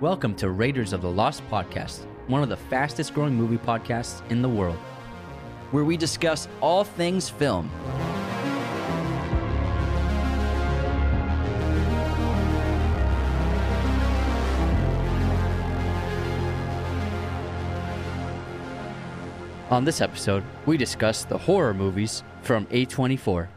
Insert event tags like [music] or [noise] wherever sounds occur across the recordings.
Welcome to Raiders of the Lost Podcast, one of the fastest growing movie podcasts in the world. where we discuss all things film. On this episode, we discuss the horror movies from A24.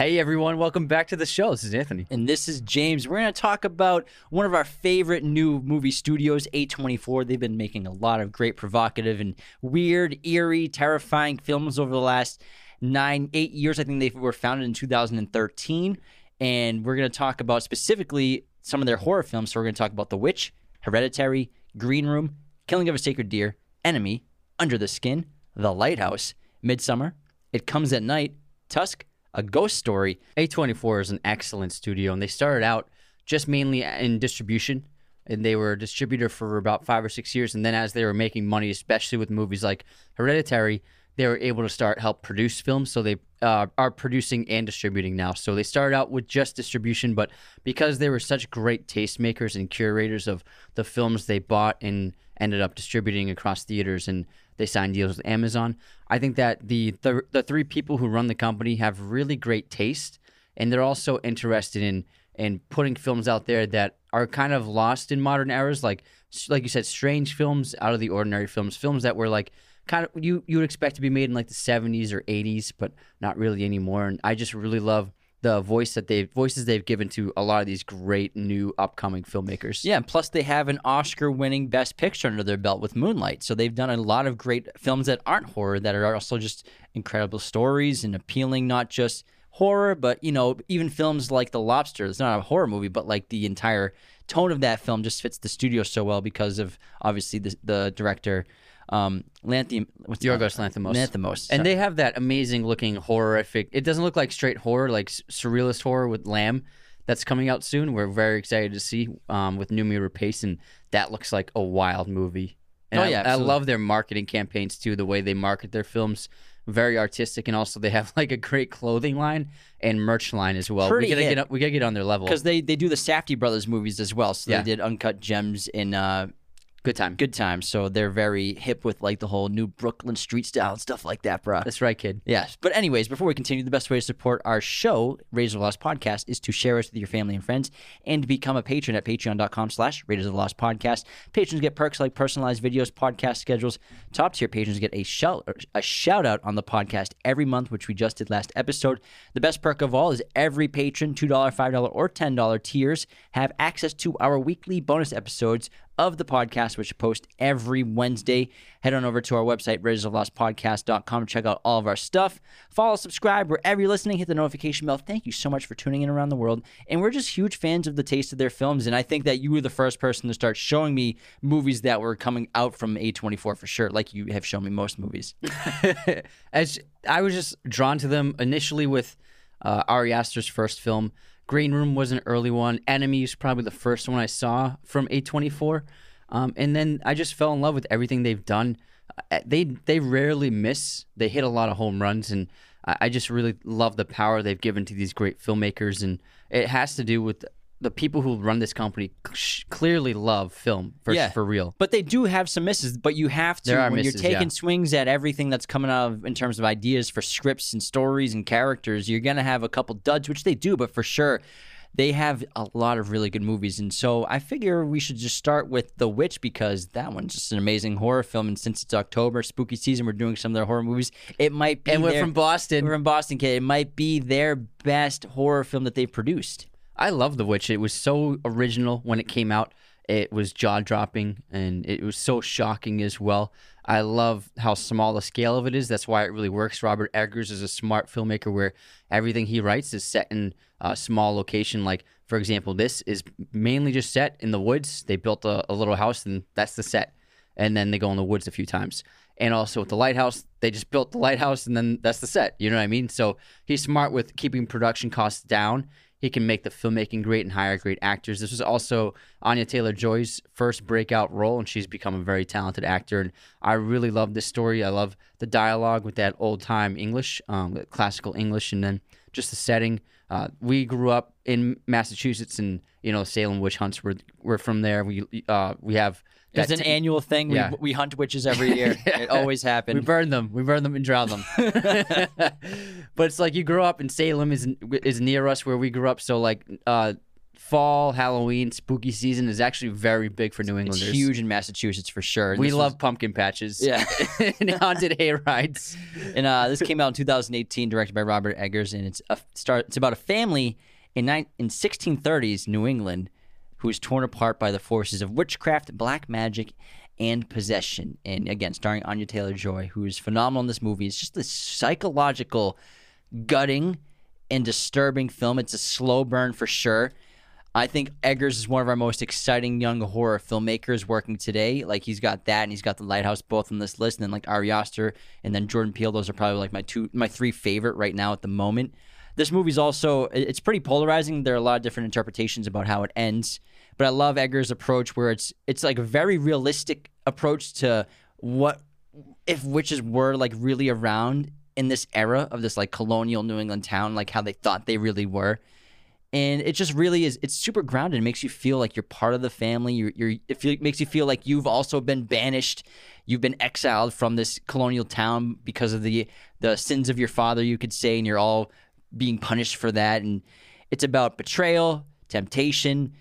Hey everyone, welcome back to the show. This is Anthony. And this is James. We're going to talk about one of our favorite new movie studios, A24. They've been making a lot of great, provocative, and weird, eerie, terrifying films over the last nine, eight years. I think they were founded in 2013. And we're going to talk about specifically some of their horror films. So we're going to talk about The Witch, Hereditary, Green Room, Killing of a Sacred Deer, Enemy, Under the Skin, The Lighthouse, Midsommar, It Comes at Night, Tusk, A Ghost Story, A24 is an excellent studio, and they started out just mainly in distribution. And they were a distributor for about five or six years. And then, as they were making money, especially with movies like Hereditary, they were able to start help produce films. So they uh, are producing and distributing now. So they started out with just distribution, but because they were such great tastemakers and curators of the films they bought and ended up distributing across theaters and they signed deals with Amazon. I think that the, the the three people who run the company have really great taste, and they're also interested in in putting films out there that are kind of lost in modern eras, like like you said, strange films, out of the ordinary films, films that were like kind of you you would expect to be made in like the 70s or 80s, but not really anymore. And I just really love the voice that they voices they've given to a lot of these great new upcoming filmmakers. Yeah, plus they have an Oscar-winning Best Picture under their belt with Moonlight. So they've done a lot of great films that aren't horror that are also just incredible stories and appealing, not just horror, but you know, even films like The Lobster. It's not a horror movie, but like the entire tone of that film just fits the studio so well because of obviously the, the director um Lanthim what's Yorgos Lanthimos. Lanthimos. And they have that amazing looking horrific. It doesn't look like straight horror, like surrealist horror with Lamb. That's coming out soon. We're very excited to see um, with Noomi Rapace, and that looks like a wild movie. And Oh, I, yeah, I absolutely. love their marketing campaigns too. The way they market their films, very artistic, and also they [laughs] have like a great clothing line and merch line as well. Pretty we gotta hip. get up, we gotta get on their level. because they, they do the Safdie brothers movies as well. So Yeah. they did Uncut Gems in uh, Good time. Good time. So they're very hip with like the whole new Brooklyn street style and stuff like that, bruh. That's right, kid. Yes. But anyways, before we continue, the best way to support our show, Raiders of the Lost Podcast, is to share us with your family and friends and become a patron at patreon.com slash Raiders of the Lost Podcast. Patrons get perks like personalized videos, podcast schedules. Top tier patrons get a shout, a shout out on the podcast every month, which we just did last episode. The best perk of all is every patron, $2, $5, or $10 tiers, have access to our weekly bonus episodes of the podcast, which post every Wednesday. Head on over to our website, RaidersOfLostPodcast.com, check out all of our stuff. Follow, subscribe wherever you're listening, hit the notification bell. Thank you so much for tuning in around the world. And we're just huge fans of the taste of their films. And I think that you were the first person to start showing me movies that were coming out from A24 for sure, like you have shown me most movies. [laughs] As I was just drawn to them initially with uh, Ari Aster's first film. Green Room was an early one. Enemy was probably the first one I saw from A24. Um, and then I just fell in love with everything they've done. Uh, They they rarely miss. They hit a lot of home runs, and I I just really love the power they've given to these great filmmakers. And it has to do with the people who run this company clearly love film for Yeah. for real. But they do have some misses. But you have to There are when misses, you're taking yeah. swings at everything that's coming out of in terms of ideas for scripts and stories and characters. You're gonna have a couple duds, which they do, but for sure. They have a lot of really good movies, and so I figure we should just start with The Witch because that one's just an amazing horror film. And since it's October, spooky season, we're doing some of their horror movies. It might be And we're their- from Boston. We're from Boston, kid. It might be their best horror film that they've produced. I love The Witch. It was so original when it came out. It was jaw dropping and it was so shocking as well. I love how small the scale of it is. That's why it really works. Robert Eggers is a smart filmmaker where everything he writes is set in a small location. Like, for example, this is mainly just set in the woods. They built a, a little house and that's the set. And then they go in the woods a few times. And also with the lighthouse, they just built the lighthouse and then that's the set. You know what I mean? So he's smart with keeping production costs down. He can make the filmmaking great and hire great actors. This was also Anya Taylor Joy's first breakout role, and she's become a very talented actor. And I really love this story. I love the dialogue with that old time English, um, classical English, and then just the setting. Uh, we grew up in Massachusetts, and you know Salem witch hunts. We're we're from there. We uh, we have It's an t- annual thing. We, Yeah. we hunt witches every year. [laughs] It always happens. We burn them. We burn them and drown them. [laughs] [laughs] but it's like you grew up in Salem is is near us where we grew up. So like uh, fall, Halloween, spooky season is actually very big for New England. It's huge in Massachusetts for sure. And We love was- pumpkin patches. Yeah. [laughs] and haunted hay rides. and uh, this came out in 2018, directed by Robert Eggers, and it's a start. It's about a family in nine, in 1630s New England who is torn apart by the forces of witchcraft, black magic, and possession. And again, starring Anya Taylor Joy, who is phenomenal in this movie. It's just this psychological, gutting, and disturbing film. It's a slow burn for sure. I think Eggers is one of our most exciting young horror filmmakers working today. Like he's got that, and he's got the Lighthouse both on this list, and then like Ari Aster and then Jordan Peele. Those are probably like my two, my three favorite right now at the moment. This movie's also it's pretty polarizing. There are a lot of different interpretations about how it ends, but I love Eggers' approach where it's it's like a very realistic approach to what if witches were like really around in this era of this like colonial New England town, like how they thought they really were and it just really is it's super grounded. It makes you feel like you're part of the family. You're, you're it feel, makes you feel like you've also been banished. You've been exiled from this colonial town because of the the sins of your father you could say and you're all being punished for that. And it's about betrayal temptation.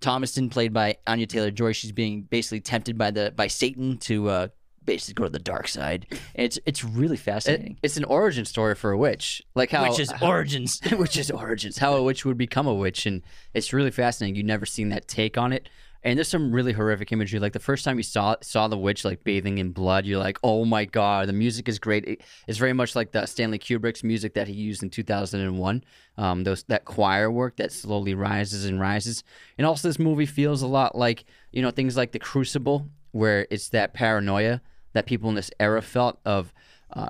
Thomasin played by anya taylor-joy she's being basically tempted by the by satan to uh basically go to the dark side and it's it's really It- fascinating it's an origin story for a witch. Like how which is [laughs] origins [laughs] which is origins, how a witch would become a witch, and it's really fascinating. You've never seen that take on it, and there's some really horrific imagery. Like the first time you saw saw the witch like bathing in blood, you're like, oh my god. The music is great. It- it's very much like the Stanley Kubrick's music that he used in 2001. Um, those that choir work that slowly rises and rises, and also this movie feels a lot like you know things like The Crucible, where it's that paranoia that people in this era felt of. Uh,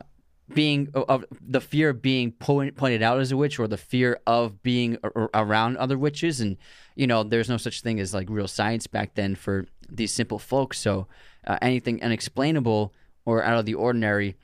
being of the fear of being point, pointed out as a witch or the fear of being around other witches and you know there's no such thing as like real science back then for these simple folks so uh, anything unexplainable or out of the ordinary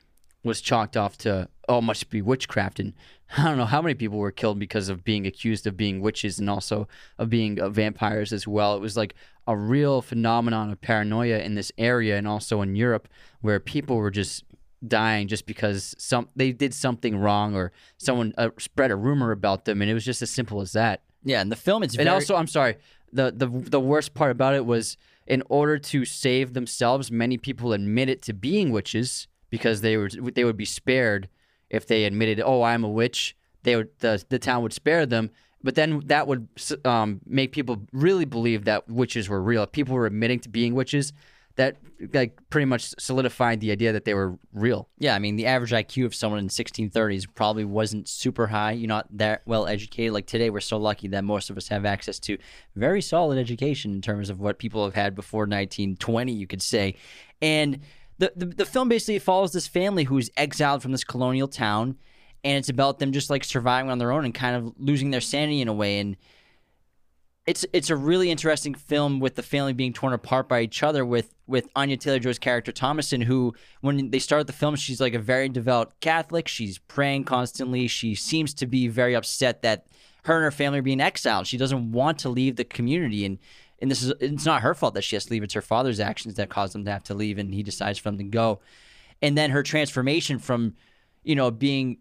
was chalked off to oh must be witchcraft. And i don't know how many people were killed because of being accused of being witches and also of being uh, vampires as well. It was like a real phenomenon of paranoia in this area and also in europe where people were just dying just because some they did something wrong or someone uh, spread a rumor about them. And it was just as simple as that. Yeah and the film it's very and very, also i'm sorry the, the the worst part about it was in order to save themselves many people admitted to being witches because they were they would be spared if they admitted oh i'm a witch they would the, the town would spare them but then that would um, make people really believe that witches were real if people were admitting to being witches that like pretty much solidified the idea that they were real Yeah, I mean, the average IQ of someone in 1630s probably wasn't super high. You're not that well educated. Like today, we're so lucky that most of us have access to very solid education in terms of what people have had before 1920, you could say. And the, the, the film basically follows this family who's exiled from this colonial town, and it's about them just like surviving on their own and kind of losing their sanity in a way. And it's it's a really interesting film with the family being torn apart by each other with with Anya Taylor Joy's character Thomasin who when they start the film she's like a very devout Catholic she's praying constantly she seems to be very upset that her and her family are being exiled she doesn't want to leave the community and and this is it's not her fault that she has to leave it's her father's actions that caused them to have to leave and he decides for them to go and then her transformation from you know being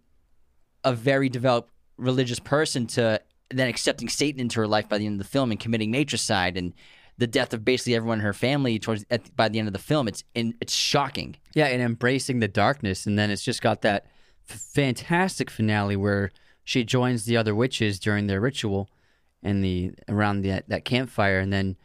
a very developed religious person to then accepting Satan into her life by the end of the film and committing matricide and the death of basically everyone in her family towards at, by the end of the film. It's in, it's shocking. Yeah, and embracing the darkness, and then it's just got that f- fantastic finale where she joins the other witches during their ritual, and the around the, that campfire, and then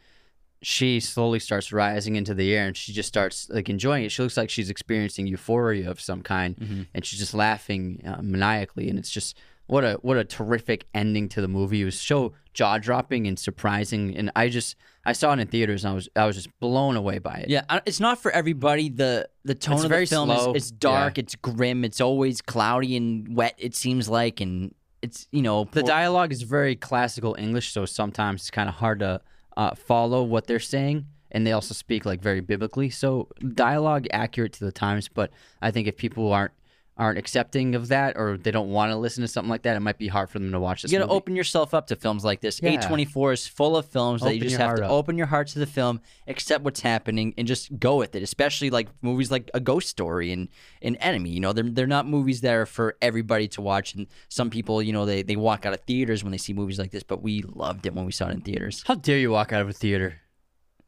she slowly starts rising into the air, and she just starts like enjoying it. She looks like she's experiencing euphoria of some kind, and she's just laughing uh, maniacally, and it's just what a what a terrific ending to the movie. It was so jaw dropping and surprising, and I just I saw it in theaters, and I was I was just blown away by it. Yeah, it's not for everybody. the The tone It's of the film slow. is it's dark, Yeah. it's grim, it's always cloudy and wet. It seems like, and it's you know The dialogue is very classical English, so sometimes it's kind of hard to uh, follow what they're saying. And they also speak like very biblically, so dialogue accurate to the times. But I think if people aren't aren't accepting of that or they don't want to listen to something like that, it might be hard for them to watch this You got to open yourself up to films like this. Yeah. A24 is full of films that you just have to up. open your heart to the film, accept what's happening, and just go with it. Especially like movies like A Ghost Story and an Enemy. You know, they're they're not movies that are for everybody to watch. And some people, you know, they they walk out of theaters when they see movies like this. But we loved it when we saw it in theaters. How dare you walk out of a theater?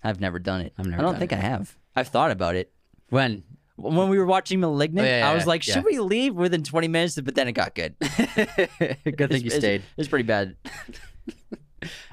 I've never done it. I've never I don't think it. I have. I've thought about it. When? When we were watching Malignant, Oh, yeah, I was like, yeah. should we leave within 20 minutes? But then it got good. [laughs] Good thing you It's- stayed. It's pretty bad.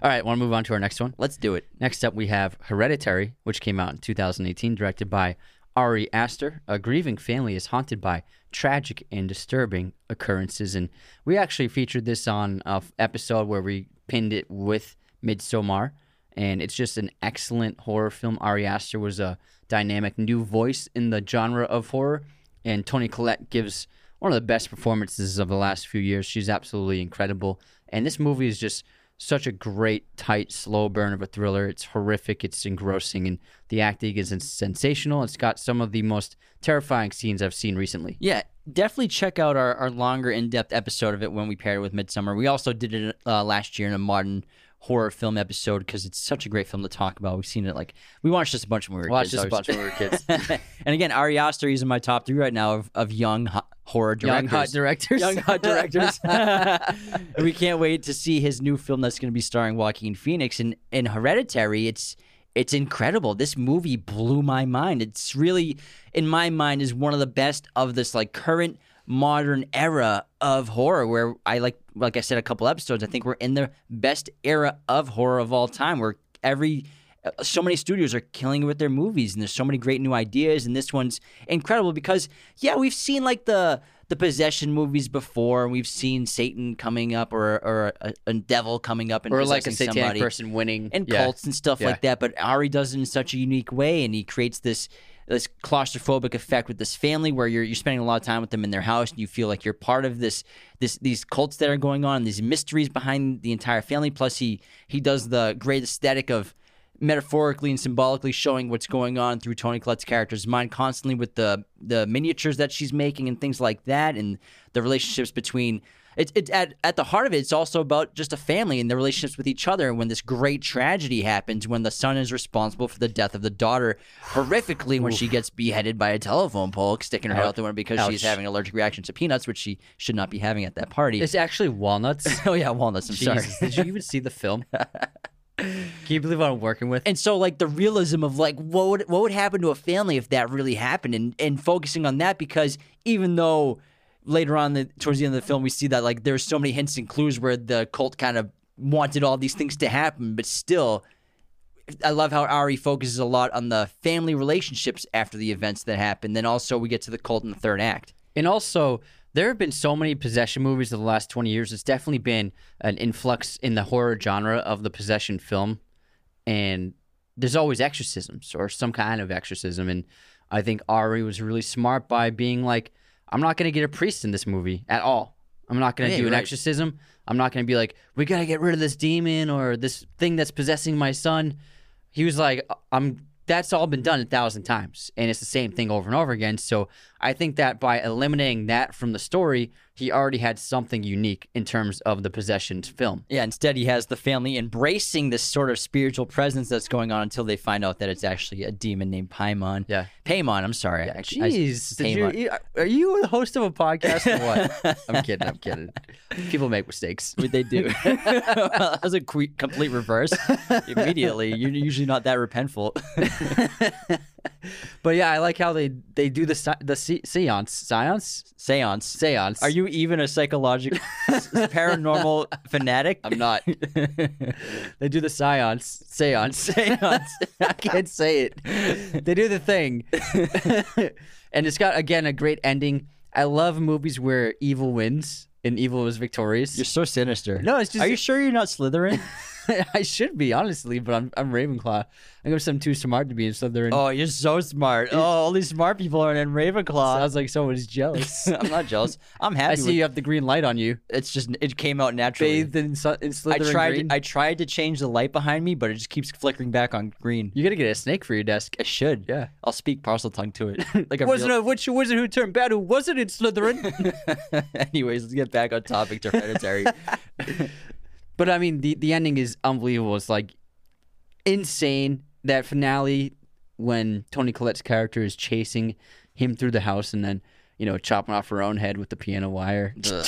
All right, want to move on to our next one? Let's do it. Next up, we have Hereditary, which came out in 2018, directed by Ari Aster. A grieving family is haunted by tragic and disturbing occurrences. And we actually featured this on an episode where we pinned it with Midsommar. And it's just an excellent horror film. Ari Aster was a dynamic new voice in the genre of horror. And Toni Collette gives one of the best performances of the last few years. She's absolutely incredible. And this movie is just such a great, tight, slow burn of a thriller. It's horrific, it's engrossing, and the acting is sensational. It's got some of the most terrifying scenes I've seen recently. Yeah, definitely check out our, our longer, in depth episode of it when we paired it with Midsommar. We also did it uh, last year in a modern horror film episode because it's such a great film to talk about. We've seen it like we watched just a bunch when we were Watched kids. this a bunch when we were kids. [laughs] and again, Ari Aster is in my top three right now of, of young ho- horror directors. Young hot [laughs] directors. Young hot directors. we can't wait to see his new film that's going to be starring Joaquin Phoenix. And in Hereditary, it's it's incredible. This movie blew my mind. It's really, in my mind, is one of the best of this like current modern era of horror. Where I like, like I said, a couple episodes. I think we're in the best era of horror of all time. Where every uh, so many studios are killing it with their movies and there's so many great new ideas and this one's incredible because yeah we've seen like the the possession movies before and we've seen satan coming up or or a, a devil coming up and or like a satanic somebody person winning. and Yeah. cults and stuff Yeah. like that but ari does it in such a unique way and he creates this this claustrophobic effect with this family where you're you're spending a lot of time with them in their house and you feel like you're part of this this these cults that are going on these mysteries behind the entire family. Plus he he does the great aesthetic of metaphorically and symbolically showing what's going on through Toni Collette's character's mind constantly with the the miniatures that she's making and things like that and the relationships between it's it's at, at the heart of it it's also about just a family and the relationships with each other and when this great tragedy happens when the son is responsible for the death of the daughter horrifically when she gets beheaded by a telephone pole sticking her head out the window because she's Ouch. having allergic reaction to peanuts which she should not be having at that party It's actually walnuts. [laughs] oh yeah walnuts i'm sorry did you even see the film? [laughs] Can you believe what I'm working with? and so like the realism of like what would what would happen to a family if that really happened and and focusing on that because even though later on the towards the end of the film we see that like there's so many hints and clues where the cult kind of wanted all these things to happen but still I love how Ari focuses a lot on the family relationships after the events that happen. Then also we get to the cult in the third act. And also, there have been so many possession movies in the last 20 years. It's definitely been an influx in the horror genre of the possession film. And there's always exorcisms or some kind of exorcism. And I think Ari was really smart by being like, I'm not going to get a priest in this movie at all. I'm not going to Yeah, do an right. exorcism. I'm not going to be like, we got to get rid of this demon or this thing that's possessing my son. He was like, uh, I'm. That's all been done a thousand times, and it's the same thing over and over again. So I think that by eliminating that from the story, he already had something unique in terms of the possessions film. Yeah, instead he has the family embracing this sort of spiritual presence that's going on until they find out that it's actually a demon named Paimon. Yeah. Paimon, I'm sorry. Jeez, you, are you the host of a podcast or what? [laughs] I'm kidding. I'm kidding. People make mistakes. What they do. [laughs] [laughs] that was a complete reverse. Immediately, you're usually not that repentful. But yeah, I like how they they do the the seance, seance, Seance. seance. Are you even a psychological paranormal [laughs] fanatic? I'm not. [laughs] they do the seance, seance, seance. [laughs] I can't say it. They do the thing, and it's got again a great ending. I love movies where evil wins and evil is victorious. You're so sinister. No, it's just- Are you sure you're not Slytherin? [laughs] I should be honestly, but I'm I'm Ravenclaw. I guess I'm too smart to be in Slytherin. Oh, you're so smart. Oh, all these smart people are in Ravenclaw. sounds like someone's jealous. [laughs] I'm not jealous. I'm happy. I see with- you have the green light on you, It's just it came out naturally. bathed in, in I tried. green. I tried to change the light behind me, but it just keeps flickering back on green. you gotta get a snake for your desk. I should. Yeah. I'll speak Parseltongue to it. [laughs] like a Wasn't real- a witch wizard who turned bad who wasn't in Slytherin. Anyways, let's get back on topic to Hereditary. But I mean, the the ending is unbelievable. It's like insane. That finale when Toni Collette's character is chasing him through the house and then you know chopping off her own head with the piano wire. [laughs] Ugh.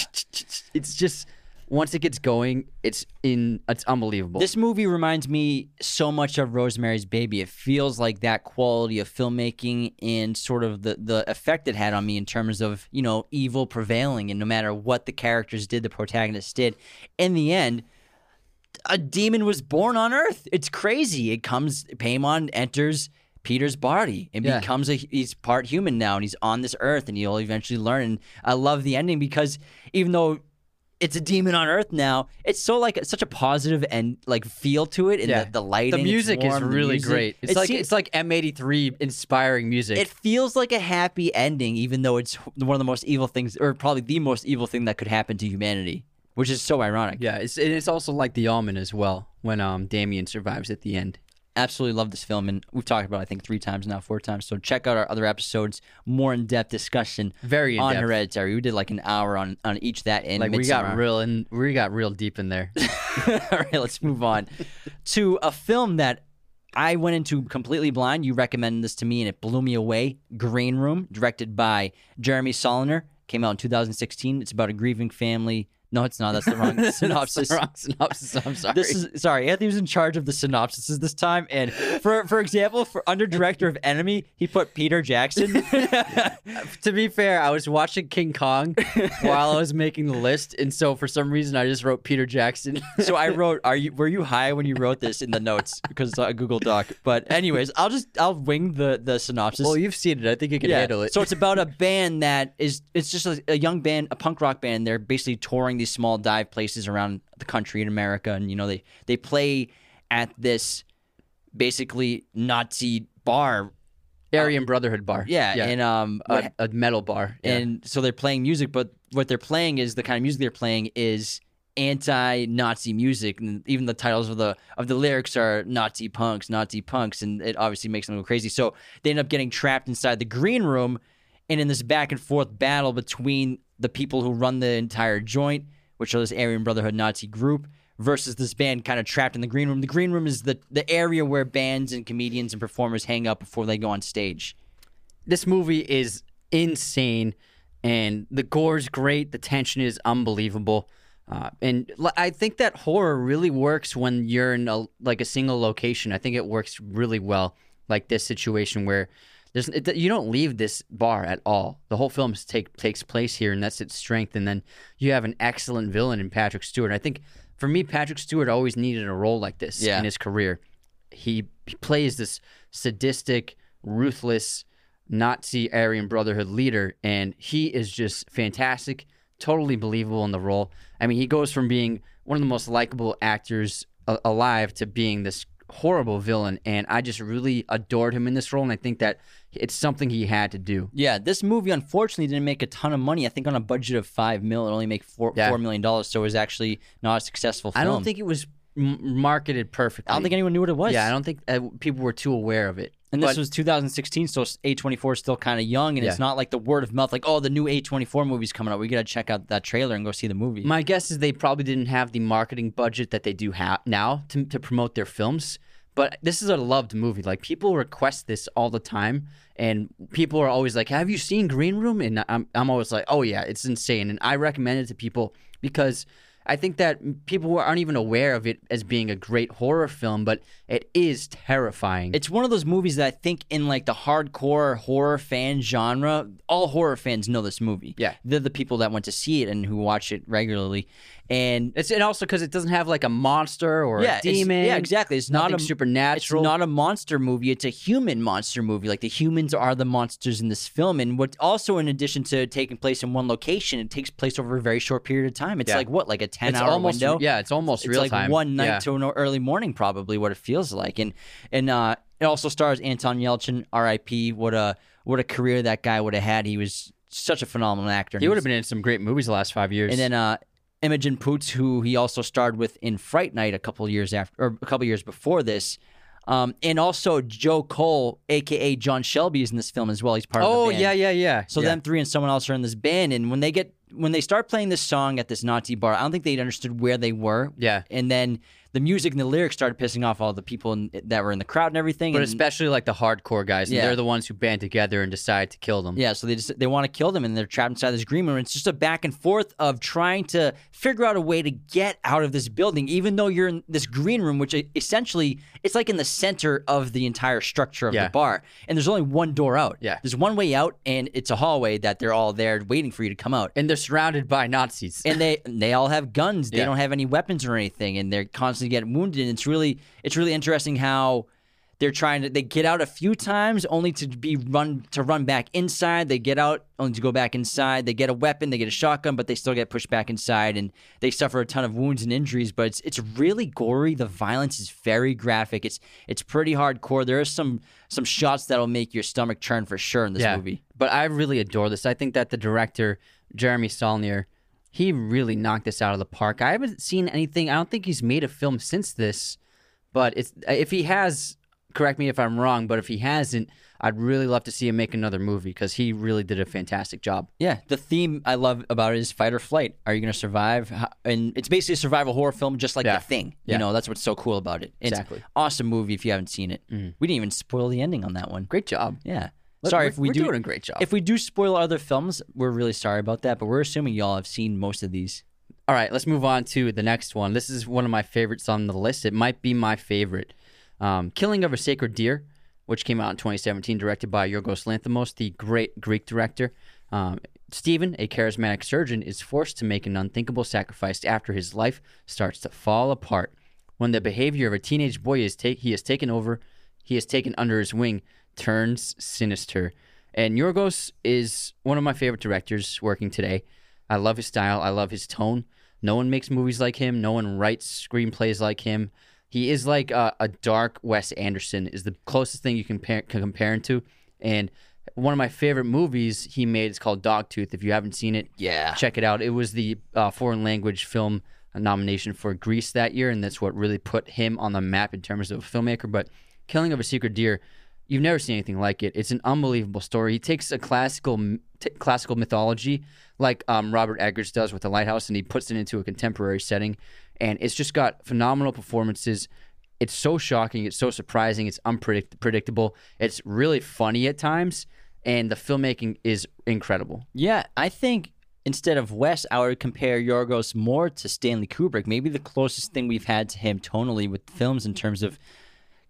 It's just once it gets going, it's in. It's unbelievable. This movie reminds me so much of Rosemary's Baby. It feels like that quality of filmmaking and sort of the, the effect it had on me in terms of, you know, evil prevailing. And no matter what the characters did, the protagonist did, in the end, a demon was born on Earth. It's crazy. It comes, Paimon enters Peter's body and Yeah. becomes a, he's part human now and he's on this Earth and you'll eventually learn. And I love the ending because even though it's a demon on Earth now. It's so like such a positive and like feel to it, and Yeah. the, the lighting. the music is warm, the really music- great. It's it like seems- it's like M83 inspiring music. it feels like a happy ending, even though it's one of the most evil things, or probably the most evil thing that could happen to humanity, which is so ironic. yeah, it's it's also like the Omen as well when um Damien survives at the end. Absolutely love this film, and we've talked about it, I think three times now, four times. So check out our other episodes, more in depth discussion Very on depth. Hereditary. We did like an hour on on each that and Like we got real and we got real deep in there. [laughs] All right, let's move on [laughs] to a film that I went into completely blind. You recommended this to me, and it blew me away. Green Room, directed by Jeremy Saulnier, came out in 2016. It's about a grieving family. No, it's not. That's the wrong [laughs] synopsis. The wrong synopsis. I'm sorry. This is sorry. Anthony was in charge of the synopsises this time, and for for example, for under director of Enemy, he put Peter Jackson. [laughs] to be fair, I was watching King Kong while I was making the list, and so for some reason I just wrote Peter Jackson. so I wrote, "Are you were you high when you wrote this in the notes?" Because it's a Google Doc. But anyways, I'll just I'll wing the the synopsis. well, you've seen it. I think you can handle it. So it's about a band that is it's just a, a young band, a punk rock band. They're basically touring these small dive places around the country in America, and you know they they play at this basically Nazi bar. Aryan Brotherhood bar. Yeah, and um a, a metal bar. Yeah. and so they're playing music, but what they're playing is the kind of music they're playing is anti-Nazi music, and even the titles of the of the lyrics are Nazi punks, Nazi punks, and it obviously makes them go crazy. So they end up getting trapped inside the green room, and in this back and forth battle between the people who run the entire joint, which are this Aryan Brotherhood Nazi group. Versus this band kind of trapped in the green room. The green room is the, the area where bands and comedians and performers hang out before they go on stage. this movie is insane and the gore's great the tension is unbelievable uh, and i think that horror really works when you're in a like a single location i think it works really well like this situation where there's it, you don't leave this bar at all the whole film take takes place here and that's its strength and then you have an excellent villain in patrick stewart i think for me patrick stewart always needed a role like this Yeah. in his career he, he plays this sadistic, ruthless Nazi Aryan Brotherhood leader, and he is just fantastic, totally believable in the role. I mean, he goes from being one of the most likable actors alive to being this horrible villain, and I just really adored him in this role, and I think that it's something he had to do. Yeah, this movie unfortunately didn't make a ton of money. I think on a budget of five mil, it only made four Yeah. four million dollars. So it was actually not a successful film. I don't think it was m- marketed perfectly. I don't think anyone knew what it was. Yeah, I don't think uh, people were too aware of it. And this But- was 2016, so A24 is still kind of young, and it's not like the word of mouth, like oh, the new A24 movie's coming out. We gotta check out that trailer and go see the movie. My guess is they probably didn't have the marketing budget that they do have now to, to promote their films. But this is a loved movie. Like people request this all the time, and people are always like, "Have you seen Green Room?" And I'm I'm always like, "Oh yeah, it's insane." And I recommend it to people because I think that people aren't even aware of it as being a great horror film, but it is terrifying. It's one of those movies that I think in like the hardcore horror fan genre, all horror fans know this movie. Yeah. They're the people that went to see it and who watch it regularly. And It's and also because it doesn't have like a monster or yeah, a demon. Yeah, exactly. It's not a It's supernatural. not a monster movie. It's a human monster movie. Like the humans are the monsters in this film. And what also, in addition to taking place in one location, it takes place over a very short period of time. It's Yeah. like what, like a ten it's hour almost window. yeah, it's almost it's real like time. one night Yeah. to an early morning, probably what it feels like. And and uh, it also stars Anton Yelchin, R.I.P. What a what a career that guy would have had. He was such a phenomenal actor. He would have been in some great movies the last five years. And then uh, Imogen Poots, who he also starred with in Fright Night a couple years after, or a couple years before this. Um, and also Joe Cole, aka John Shelby, is in this film as well. He's part of oh the band. Oh, yeah, yeah, yeah. So yeah. them three and someone else are in this band, and when they get when they start playing this song at this Nazi bar, I don't think they understood where they were. yeah. And then the music and the lyrics started pissing off all the people in, that were in the crowd and everything. But and, especially like the hardcore guys, and Yeah. they're the ones who band together and decide to kill them. Yeah, so they just they want to kill them and they're trapped inside this green room. It's just a back and forth of trying to figure out a way to get out of this building, even though you're in this green room, which essentially it's like in the center of the entire structure of Yeah. the bar. And there's only one door out. Yeah. There's one way out and it's a hallway that they're all there waiting for you to come out. And they're surrounded by Nazis. And they they all have guns. They Yeah. don't have any weapons or anything, and they're constantly getting wounded. And it's really it's really interesting how they're trying to they get out a few times only to be run to run back inside. They get out only to go back inside. They get a weapon, they get a shotgun, but they still get pushed back inside, and they suffer a ton of wounds and injuries. But it's it's really gory. The violence is very graphic. It's it's pretty hardcore. There are some some shots that'll make your stomach churn for sure in this yeah. movie. But I really adore this. I think that the director, Jeremy Saulnier, he really knocked this out of the park. I haven't seen anything. I don't think he's made a film since this. But it's if he has, correct me if I'm wrong. But if he hasn't, I'd really love to see him make another movie because he really did a fantastic job. Yeah, the theme I love about it is fight or flight. Are you going to survive? And it's basically a survival horror film, just like Yeah. The Thing. Yeah. You know, that's what's so cool about it. It's Exactly. awesome movie if you haven't seen it. Mm-hmm. We didn't even spoil the ending on that one. Great job. Yeah. Sorry we're- if we we're do. doing a great job. If we do spoil other films, we're really sorry about that. But we're assuming y'all have seen most of these. All right, let's move on to the next one. This is one of my favorites on the list. It might be my favorite. Um, Killing of a Sacred Deer, which came out in 2017, directed by Yorgos Lanthimos, the great Greek director. Um, Stephen, a charismatic surgeon, is forced to make an unthinkable sacrifice after his life starts to fall apart. When the behavior of a teenage boy is take he is taken over, he is taken under his wing, turns sinister. And Yorgos is one of my favorite directors working today. I love his style. I love his tone. No one makes movies like him. No one writes screenplays like him. He is like a, a dark Wes Anderson. Is the closest thing you can, compare, can compare him to. And one of my favorite movies he made is called Dogtooth. If you haven't seen it, Yeah. check it out. It was the uh, foreign language film nomination for Greece that year, and that's what really put him on the map in terms of a filmmaker. But Killing of a Sacred Deer, you've never seen anything like it. It's an unbelievable story. He takes a classical t- classical mythology like um, Robert Eggers does with The Lighthouse, and he puts it into a contemporary setting, and it's just got phenomenal performances. It's so shocking. It's so surprising. It's unpredictable. It's really funny at times, and the filmmaking is incredible. Yeah, I think instead of Wes, I would compare Yorgos more to Stanley Kubrick. Maybe the closest thing we've had to him tonally with films in terms of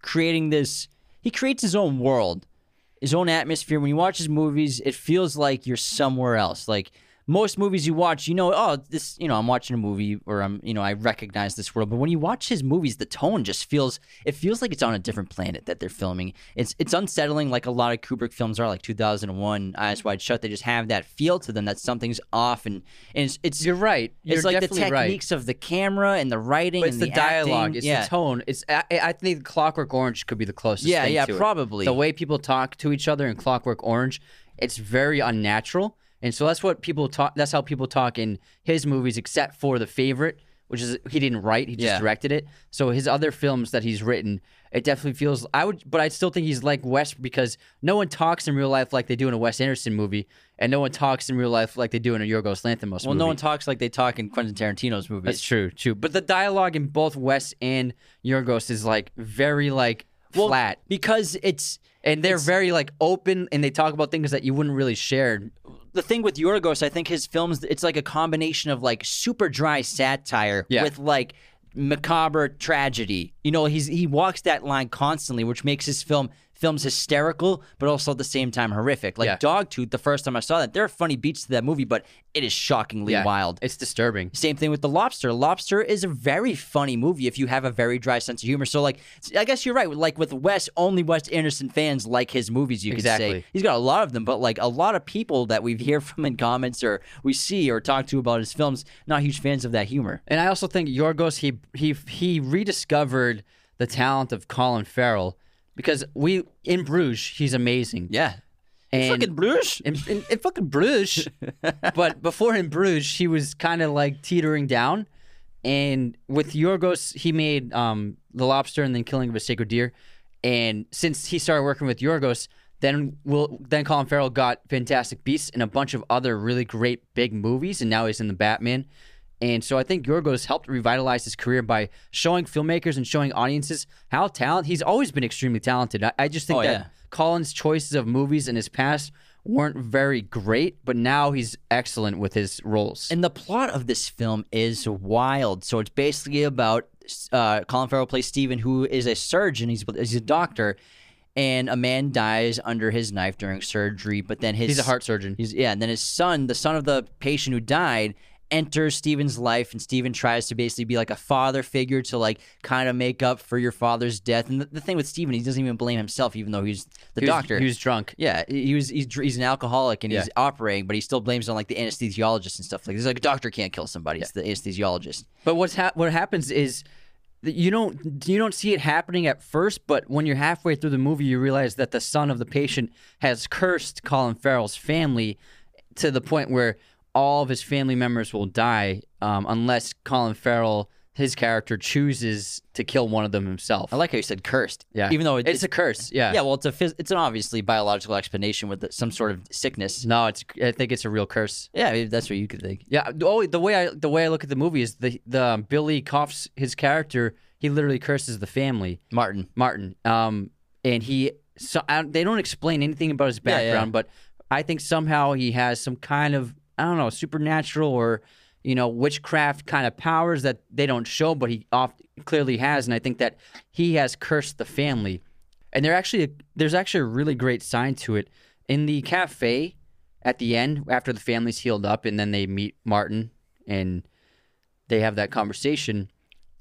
creating this. He creates his own world, his own atmosphere. When you watch his movies, it feels like you're somewhere else. Like most movies you watch, you know, oh, this, you know, I'm watching a movie or I'm, you know, I recognize this world. But when you watch his movies, the tone just feels, it feels like it's on a different planet that they're filming. It's it's unsettling, like a lot of Kubrick films are, like 2001, Eyes Wide Shut. They just have that feel to them that something's off, and and it's it's, You're right. You're it's like the definitely right. techniques of the camera and the writing But it's and the, the, dialogue, acting. it's yeah. the tone. It's I, I think Clockwork Orange could be the closest. Yeah, yeah, to it. probably. The way people talk to each other in Clockwork Orange, it's very unnatural, and so that's what people talk. That's how people talk in his movies, except for the favorite, which is he didn't write, he just Yeah. directed it. So his other films that he's written, it definitely feels. I would, but I still think he's like Wes because no one talks in real life like they do in a Wes Anderson movie, and no one talks in real life like they do in a Yorgos Lanthimos Well, movie. no one talks like they talk in Quentin Tarantino's movies. That's true, true. But the dialogue in both Wes and Yorgos is like very like Well, flat, because it's and they're very like open, and they talk about things that you wouldn't really share. The thing with Yorgos, I think his films, it's like a combination of like super dry satire Yeah. with like macabre tragedy. You know, he's he walks that line constantly, which makes his film film's hysterical, but also at the same time horrific. Like Yeah. Dogtooth, the first time I saw that, there are funny beats to that movie, but it is shockingly Yeah. wild. It's disturbing. Same thing with The Lobster. Lobster is a very funny movie if you have a very dry sense of humor. So, like, I guess you're right. Like with Wes, only Wes Anderson fans like his movies. You could say he's got a lot of them, but like a lot of people that we hear from in comments or we see or talk to about his films, not huge fans of that humor. And I also think Yorgos he he he rediscovered the talent of Colin Farrell because we in Bruges he's amazing. Yeah, And fucking Bruges. in, in, in fucking Bruges. [laughs] but before in Bruges, he was kind of like teetering down. And with Yorgos, he made um, The Lobster and then Killing of a Sacred Deer. And since he started working with Yorgos, then will then Colin Farrell got Fantastic Beasts and a bunch of other really great big movies, and now he's in the Batman. And so I think Yorgos helped revitalize his career by showing filmmakers and showing audiences how talented he's always been extremely talented. I, I just think Oh, that yeah. Colin's choices of movies in his past weren't very great, but now he's excellent with his roles. And the plot of this film is wild. So it's basically about uh, Colin Farrell plays Steven, who is a surgeon. He's, he's a doctor, and a man dies under his knife during surgery. But then his he's a heart surgeon. He's yeah, and then his son, the son of the patient who died, enters Steven's life, and Steven tries to basically be like a father figure to like kind of make up for your father's death. And the, the thing with Steven, he doesn't even blame himself, even though he's the He was- doctor. He was drunk. yeah, he was he's, he's an alcoholic and he's operating, but he still blames on like the anesthesiologist and stuff like this. Like a doctor can't kill somebody; it's the anesthesiologist. But what's ha- what happens is you don't you don't see it happening at first, but when you're halfway through the movie, you realize that the son of the patient has cursed Colin Farrell's family to the point where all of his family members will die um, unless Colin Farrell, his character, chooses to kill one of them himself. I like how you said cursed. Yeah. even though it, it's a curse. Yeah. yeah, well, it's a phys- it's an obviously biological explanation with some sort of sickness. No, it's. I think it's a real curse. Yeah, that's what you could think. Yeah. Oh, the way I the way I look at the movie is the the um, Billy coughs his character. He literally curses the family. Martin. Martin. Um, and he so I, they don't explain anything about his Yeah, yeah. background, but I think somehow he has some kind of I don't know supernatural or you know witchcraft kind of powers that they don't show, but he oft clearly has, and I think that he has cursed the family. And there actually there's actually a really great sign to it in the cafe at the end after the family's healed up, and then they meet Martin and they have that conversation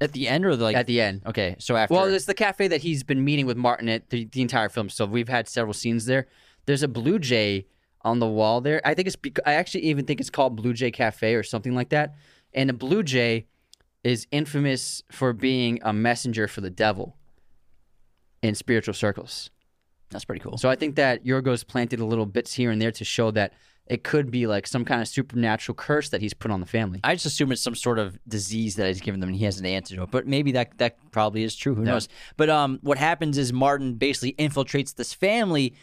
At the end or like at the end. Okay, so after Well, it's the cafe that he's been meeting with Martin at the, the entire film. So we've had several scenes there. There's a blue jay on the wall there. I think it's. Bec- I actually even think it's called Blue Jay Cafe or something like that. And a blue jay is infamous for being a messenger for the devil in spiritual circles. that's pretty cool. So I think that Yorgos planted a little bits here and there to show that it could be like some kind of supernatural curse that he's put on the family. I just assume it's some sort of disease that he's given them and he has an antidote. But maybe that that probably is true. Who knows? But um, what happens is Martin basically infiltrates this family,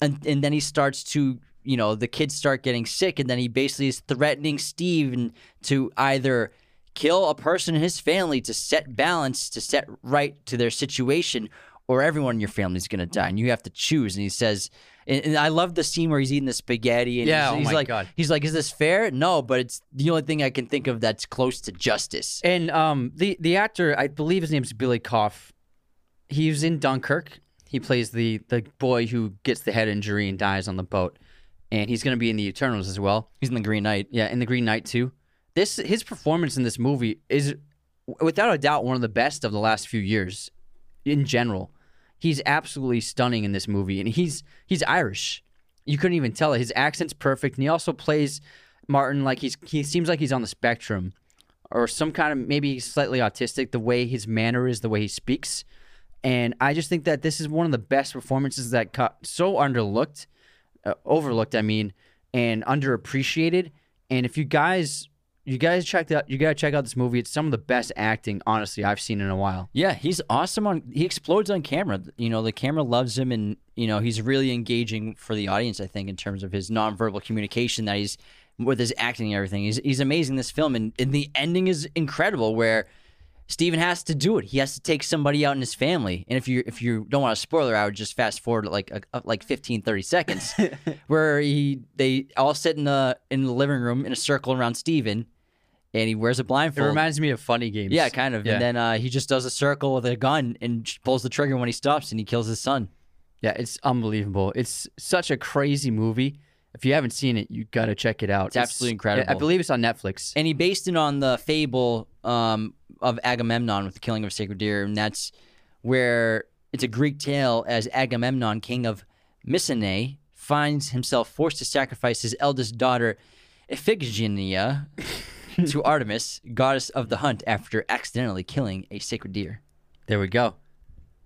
and and then he starts to you know the kids start getting sick, and then he basically is threatening Steve to either kill a person in his family to set balance to set right to their situation. Or everyone in your family is gonna die, and you have to choose. And he says, and, and I love the scene where he's eating the spaghetti, and Yeah, he's, oh he's my like, God. He's like, "Is this fair? No, but it's the only thing I can think of that's close to justice." And um, the the actor, I believe his name's Billy Koff. He was in Dunkirk. He plays the the boy who gets the head injury and dies on the boat, and he's going to be in the Eternals as well. He's in the Green Knight. Yeah, in the Green Knight too. This his performance in this movie is without a doubt one of the best of the last few years in general. He's absolutely stunning in this movie and he's he's Irish. You couldn't even tell it. His accent's perfect and he also plays Martin like he's he seems like he's on the spectrum or some kind of maybe slightly autistic the way his manner is, the way he speaks. And I just think that this is one of the best performances that got so underlooked, uh, overlooked, I mean, and underappreciated. And if you guys, you guys check out, you gotta check out this movie. It's some of the best acting, honestly, I've seen in a while. Yeah, he's awesome on. He explodes on camera. You know, the camera loves him, and you know he's really engaging for the audience. I think in terms of his nonverbal communication that he's with his acting and everything. He's he's amazing this film, and, and the ending is incredible. Where Steven has to do it. He has to take somebody out in his family. And if you if you don't want a spoiler, I would just fast forward like a, a- like 15, 30 seconds, [laughs] where he they all sit in the in the living room in a circle around Steven, and he wears a blindfold. It reminds me of Funny Games. Yeah, kind of. Yeah. And then uh, he just does a circle with a gun and pulls the trigger when he stops and he kills his son. Yeah, it's unbelievable. It's such a crazy movie. If you haven't seen it, you got to check it out. It's absolutely incredible. I believe it's on Netflix. and he based it on the fable um, of Agamemnon with the killing of a sacred deer, and that's where it's a Greek tale as Agamemnon, king of Mycenae, finds himself forced to sacrifice his eldest daughter, Iphigenia, [laughs] to Artemis, goddess of the hunt, after accidentally killing a sacred deer. There we go.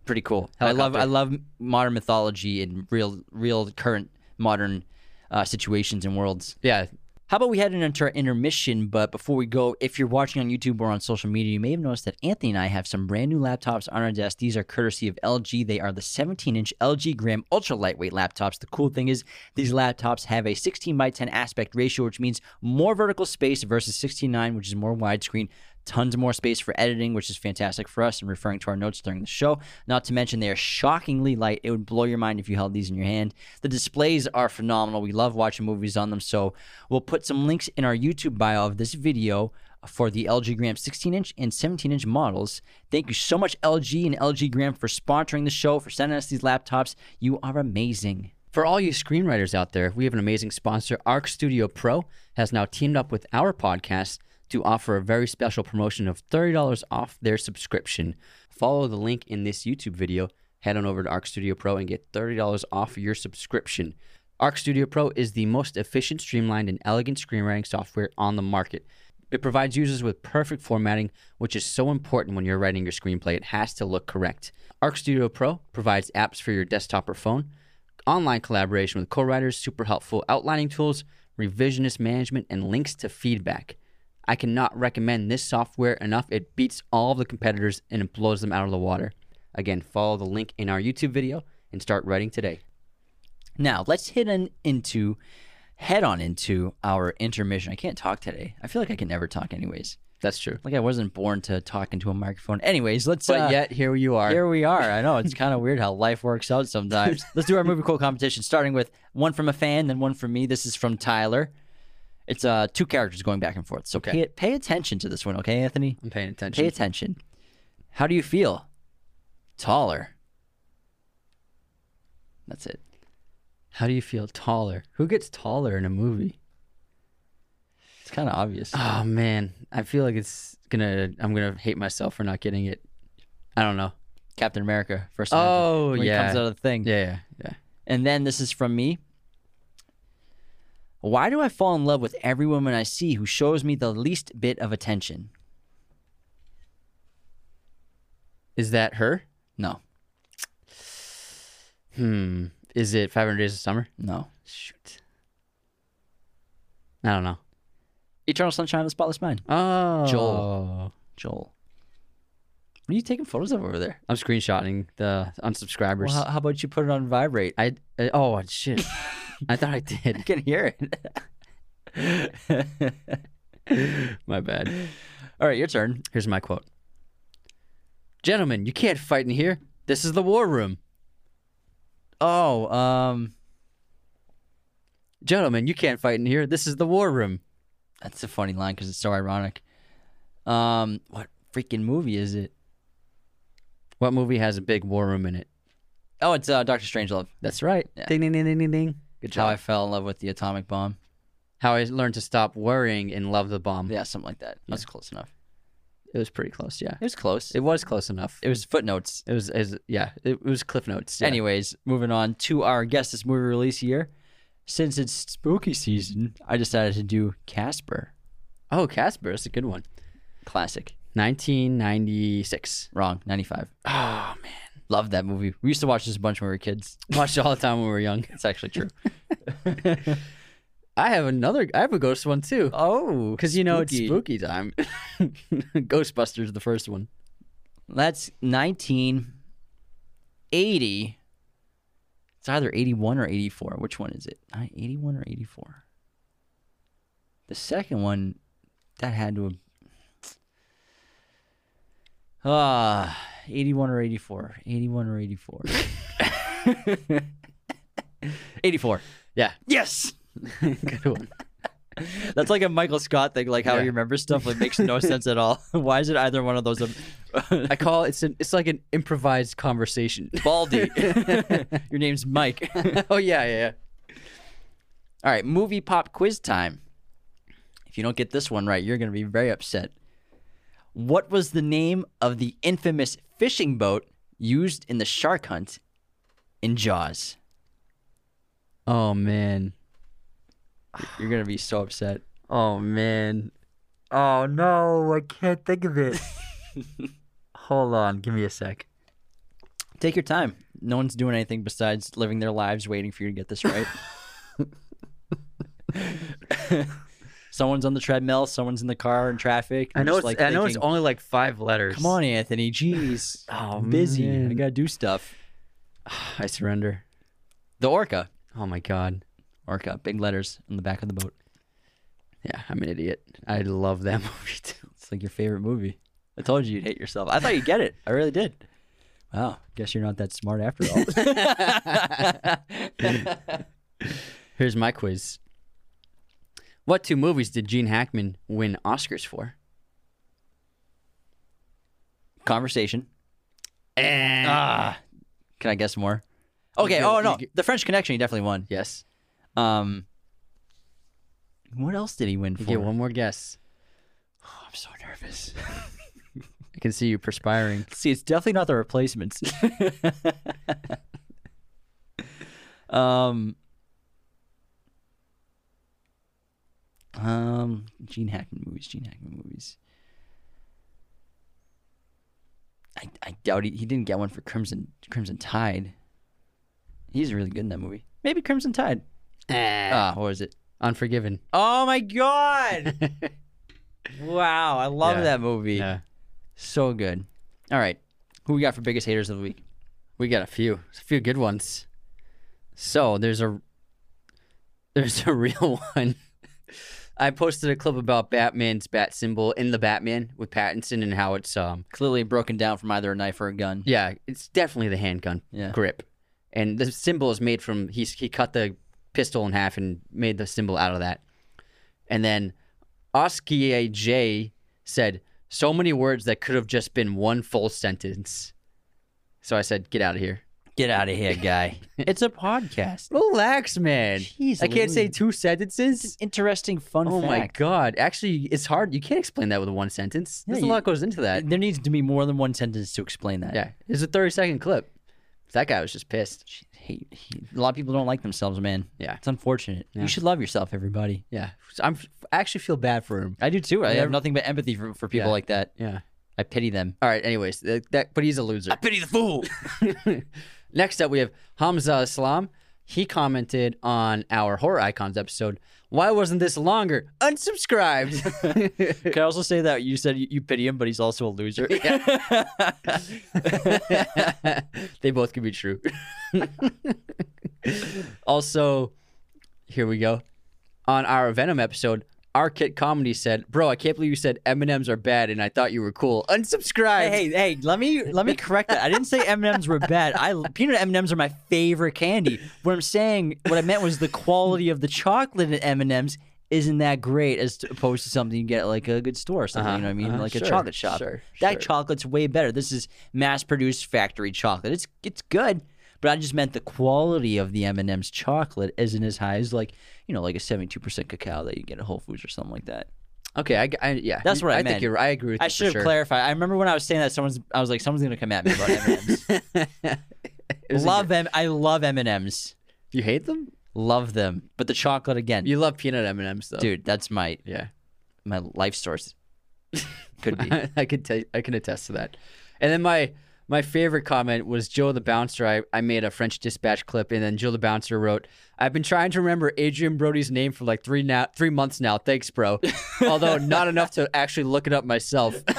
Pretty cool. I love I love modern mythology and real real current modern uh, situations and worlds. Yeah, How about we head into our intermission? But before we go, if you're watching on YouTube or on social media, you may have noticed that Anthony and I have some brand new laptops on our desk. These are courtesy of LG. They are the 17 inch LG Gram ultra lightweight laptops. The cool thing is, these laptops have a 16 by 10 aspect ratio, which means more vertical space versus 16:9, which is more widescreen. Tons more space for editing, which is fantastic for us and referring to our notes during the show. Not to mention, they are shockingly light. It would blow your mind if you held these in your hand. The displays are phenomenal. We love watching movies on them. So we'll put some links in our YouTube bio of this video for the LG Gram 16 inch and 17 inch models. Thank you so much, LG and LG Gram, for sponsoring the show, for sending us these laptops. You are amazing. For all you screenwriters out there, we have an amazing sponsor. Arc Studio Pro has now teamed up with our podcast to offer a very special promotion of $30 off their subscription. Follow the link in this YouTube video, head on over to Arc Studio Pro and get $30 off your subscription. Arc Studio Pro is the most efficient, streamlined, and elegant screenwriting software on the market. It provides users with perfect formatting, which is so important when you're writing your screenplay. It has to look correct. Arc Studio Pro provides apps for your desktop or phone, online collaboration with co-writers, super helpful outlining tools, revisionist management, and links to feedback. I cannot recommend this software enough. It beats all of the competitors and it blows them out of the water. Again, follow the link in our YouTube video and start writing today. Now, let's hit on into, head on into our intermission. I can't talk today. I feel like I can never talk, anyways. That's true. Like I wasn't born to talk into a microphone. Anyways, let's. But uh, yet, here you are. Here we [laughs] are. I know it's kind of weird how life works out sometimes. Let's do our movie quote competition, starting with one from a fan, then one from me. This is from Tyler. It's uh two characters going back and forth. So Okay. pay pay attention to this one, okay, Anthony? I'm paying attention. Pay attention. How do you feel? Taller. That's it. How do you feel taller? Who gets taller in a movie? It's kind of obvious. Oh man, I feel like it's gonna. I'm gonna hate myself for not getting it. I don't know. Captain America first. Oh, when he yeah. comes out of the thing. Yeah, yeah, yeah. And then this is from me. Why do I fall in love with every woman I see who shows me the least bit of attention? Is that her? No, Hmm. Is it 500 Days of Summer? no. Shoot. I don't know. Eternal Sunshine of the Spotless Mind. Oh, Joel. Joel. What are you taking photos of over there? I'm screenshotting the unsubscribers. Well, how, how about you put it on vibrate? I, I oh shit. [laughs] I thought I did. I can hear it. [laughs] My bad. All right, your turn. Here's my quote. Gentlemen, you can't fight in here. This is the war room. Oh, um, Gentlemen, you can't fight in here. This is the war room. that's a funny line because it's so ironic. Um, what freaking movie is it? What movie has a big war room in it? Oh, it's uh, Doctor Strangelove. That's right. Yeah. Ding ding ding ding ding ding. Good How. I fell in love with the atomic bomb. How I learned to stop worrying and love the bomb. Yeah, something like that. That's close enough. It was pretty close. Yeah, It was close. it was close enough. It was footnotes. It was, it was yeah, it was cliff notes. Yeah. Anyways, moving on to our guest this movie release year. Since it's spooky season, I decided to do Casper. oh, Casper, that's a good one. Classic. 1996. Wrong. 95. Oh man, Love that movie. We used to watch this a bunch when we were kids. [laughs] watched it all the time when we were young. It's actually true. [laughs] I have another. I have a ghost one too. oh, Because you know it's spooky. time. [laughs] Ghostbusters, the first one. That's 1980. It's either 81 or 84. Which one is it? 81 or 84? The second one, that had to have. [sighs] Ah, 81 or 84. 81 or 84. [laughs] 84. Yeah, Yes. [laughs] good one. That's like a Michael Scott thing, like how Yeah. he remembers stuff like makes no sense at all. [laughs] Why is it either one of those? um, I call it's an, it's like an improvised conversation. Baldy. Your name's Mike. oh yeah, yeah, yeah. All right, movie pop quiz time. If you don't get this one right, you're going to be very upset. What was the name of the infamous fishing boat used in the shark hunt in Jaws? Oh man. You're going to be so upset. Oh man. Oh no, I can't think of it. [laughs] Hold on, give me a sec. Take your time. No one's doing anything besides living their lives waiting for you to get this right. [laughs] someone's on the treadmill, someone's in the car in traffic. I know it's like, I know it's only like five letters. Come on, Anthony. Jeez. [sighs] Oh, I'm busy. I got to do stuff. [sighs] I surrender. The orca. Oh my god. Orca, big letters on the back of the boat. Yeah, I'm an idiot. I love that [laughs] movie too. It's like your favorite movie. I told you you'd hate yourself. I thought you'd get it. I really did. Wow. Guess you're not that smart after all. [laughs] [laughs] Here's my quiz. What two movies did Gene Hackman win Oscars for? Conversation. Eh. Ah. Can I guess more? Okay. get- Oh no, get- the French Connection. He definitely won. Yes. Um. What else did he win You for? get one more guess. Oh, I'm so nervous. [laughs] I can see you perspiring. See, it's definitely not the replacements. [laughs] [laughs] um. Um, Gene Hackman movies. Gene Hackman movies. I, I doubt he, he didn't get one for Crimson Crimson Tide. He's really good in that movie. Maybe Crimson Tide. Ah, what was it? Unforgiven. Oh my god! [laughs] wow, I love Yeah. that movie. yeah. So good. All right, who we got for biggest haters of the week? We got a few. A few good ones. So there's a there's a [laughs] real one. I posted a clip about Batman's bat symbol in the Batman with Pattinson and how it's um Clearly broken down from either a knife or a gun. yeah, it's definitely the handgun Yeah. grip. And the symbol is made from he's he cut the pistol in half and made the symbol out of that. And then Oskie J said so many words that could have just been one full sentence. So I said, "Get out of here." Get out of here, [laughs] guy. it's a podcast. Relax, man. Jeez I can't say two sentences. Interesting, fun Oh my god! Actually, it's hard. You can't explain that with one sentence. There's Yeah, a lot goes into that. There needs to be more than one sentence to explain that. Yeah, it's a 30 second clip. That guy was just pissed. He, he, a lot of people don't like themselves, man. Yeah. It's unfortunate. Yeah. You should love yourself, everybody. Yeah, I'm. I actually feel bad for him. I do too. I Never- have nothing but empathy for, for people Yeah. like that. Yeah. I pity them. All right. Anyways, that, that but he's a loser. I pity the fool. [laughs] [laughs] Next up, we have Hamza Islam. He commented on our horror icons episode. Why wasn't this longer? Unsubscribed. [laughs] [laughs] Can I also say that you said you, pity him, but he's also a loser? [laughs] they both can be true. also, here we go. On our Venom episode, our kit comedy said, "Bro, I can't believe you said M and M's are bad, and I thought you were cool." Unsubscribe. Hey, hey, hey, let me let me correct that. I didn't say M&Ms were bad. I peanut M&Ms are my favorite candy. What I'm saying, what I meant was the quality of the chocolate in M&Ms isn't that great as opposed to something you get at like a good store or something, Uh-huh, you know what I mean? uh-huh, like a chocolate shop. sure, that sure. chocolate's way better. This is mass-produced factory chocolate. It's it's good, but I just meant the quality of the M&Ms chocolate isn't as high as like, you know, like a 72% cacao that you get at Whole Foods or something like that. Okay, I, I- yeah, That's what I I meant. think you're. I agree with I you. should have sure. clarified. I remember when I was saying that someone's I was like someone's going to come at me about M&Ms. [laughs] It was a love them. I love M and M's. You hate them? Love them, but the chocolate again, You love peanut M and M's though, dude. That's my Yeah, my life source. Could be. [laughs] I could tell. I can attest to that. And then my my favorite comment was Joe the Bouncer. I, I made a French Dispatch clip, and then Joe the Bouncer wrote, "I've been trying to remember Adrien Brody's name for like three now three months now. Thanks, bro. [laughs] Although not enough to actually look it up myself." [laughs]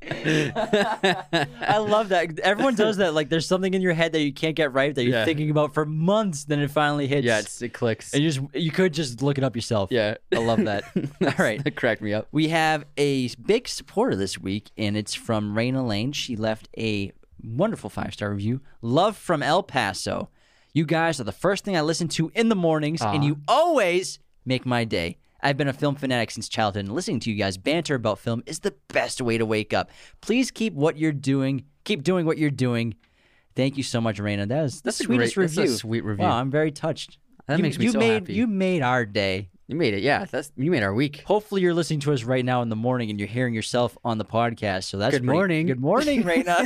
[laughs] I love that. Everyone does that. Like, there's something in your head that you can't get right that you're Yeah. thinking about for months. Then it finally hits. yeah, it's, it clicks. and you just you could just look it up yourself. yeah, I love that. All right. that cracked me up. We have a big supporter this week, and it's from Raina Lane. She left a wonderful five star review. Love from El Paso. You guys are the first thing I listen to in the mornings, and you always make my day. I've been a film fanatic since childhood, and listening to you guys banter about film is the best way to wake up. Please keep what you're doing. Keep doing what you're doing. Thank you so much, Raina. That is the That's a sweetest great- that's a review. sweet review. Wow, I'm very touched. That you, makes me you so made, happy. You made our day. You made it. Yeah, that's you made our week. Hopefully, you're listening to us right now in the morning and you're hearing yourself on the podcast. So that's Good pretty- morning. Good morning, Raina.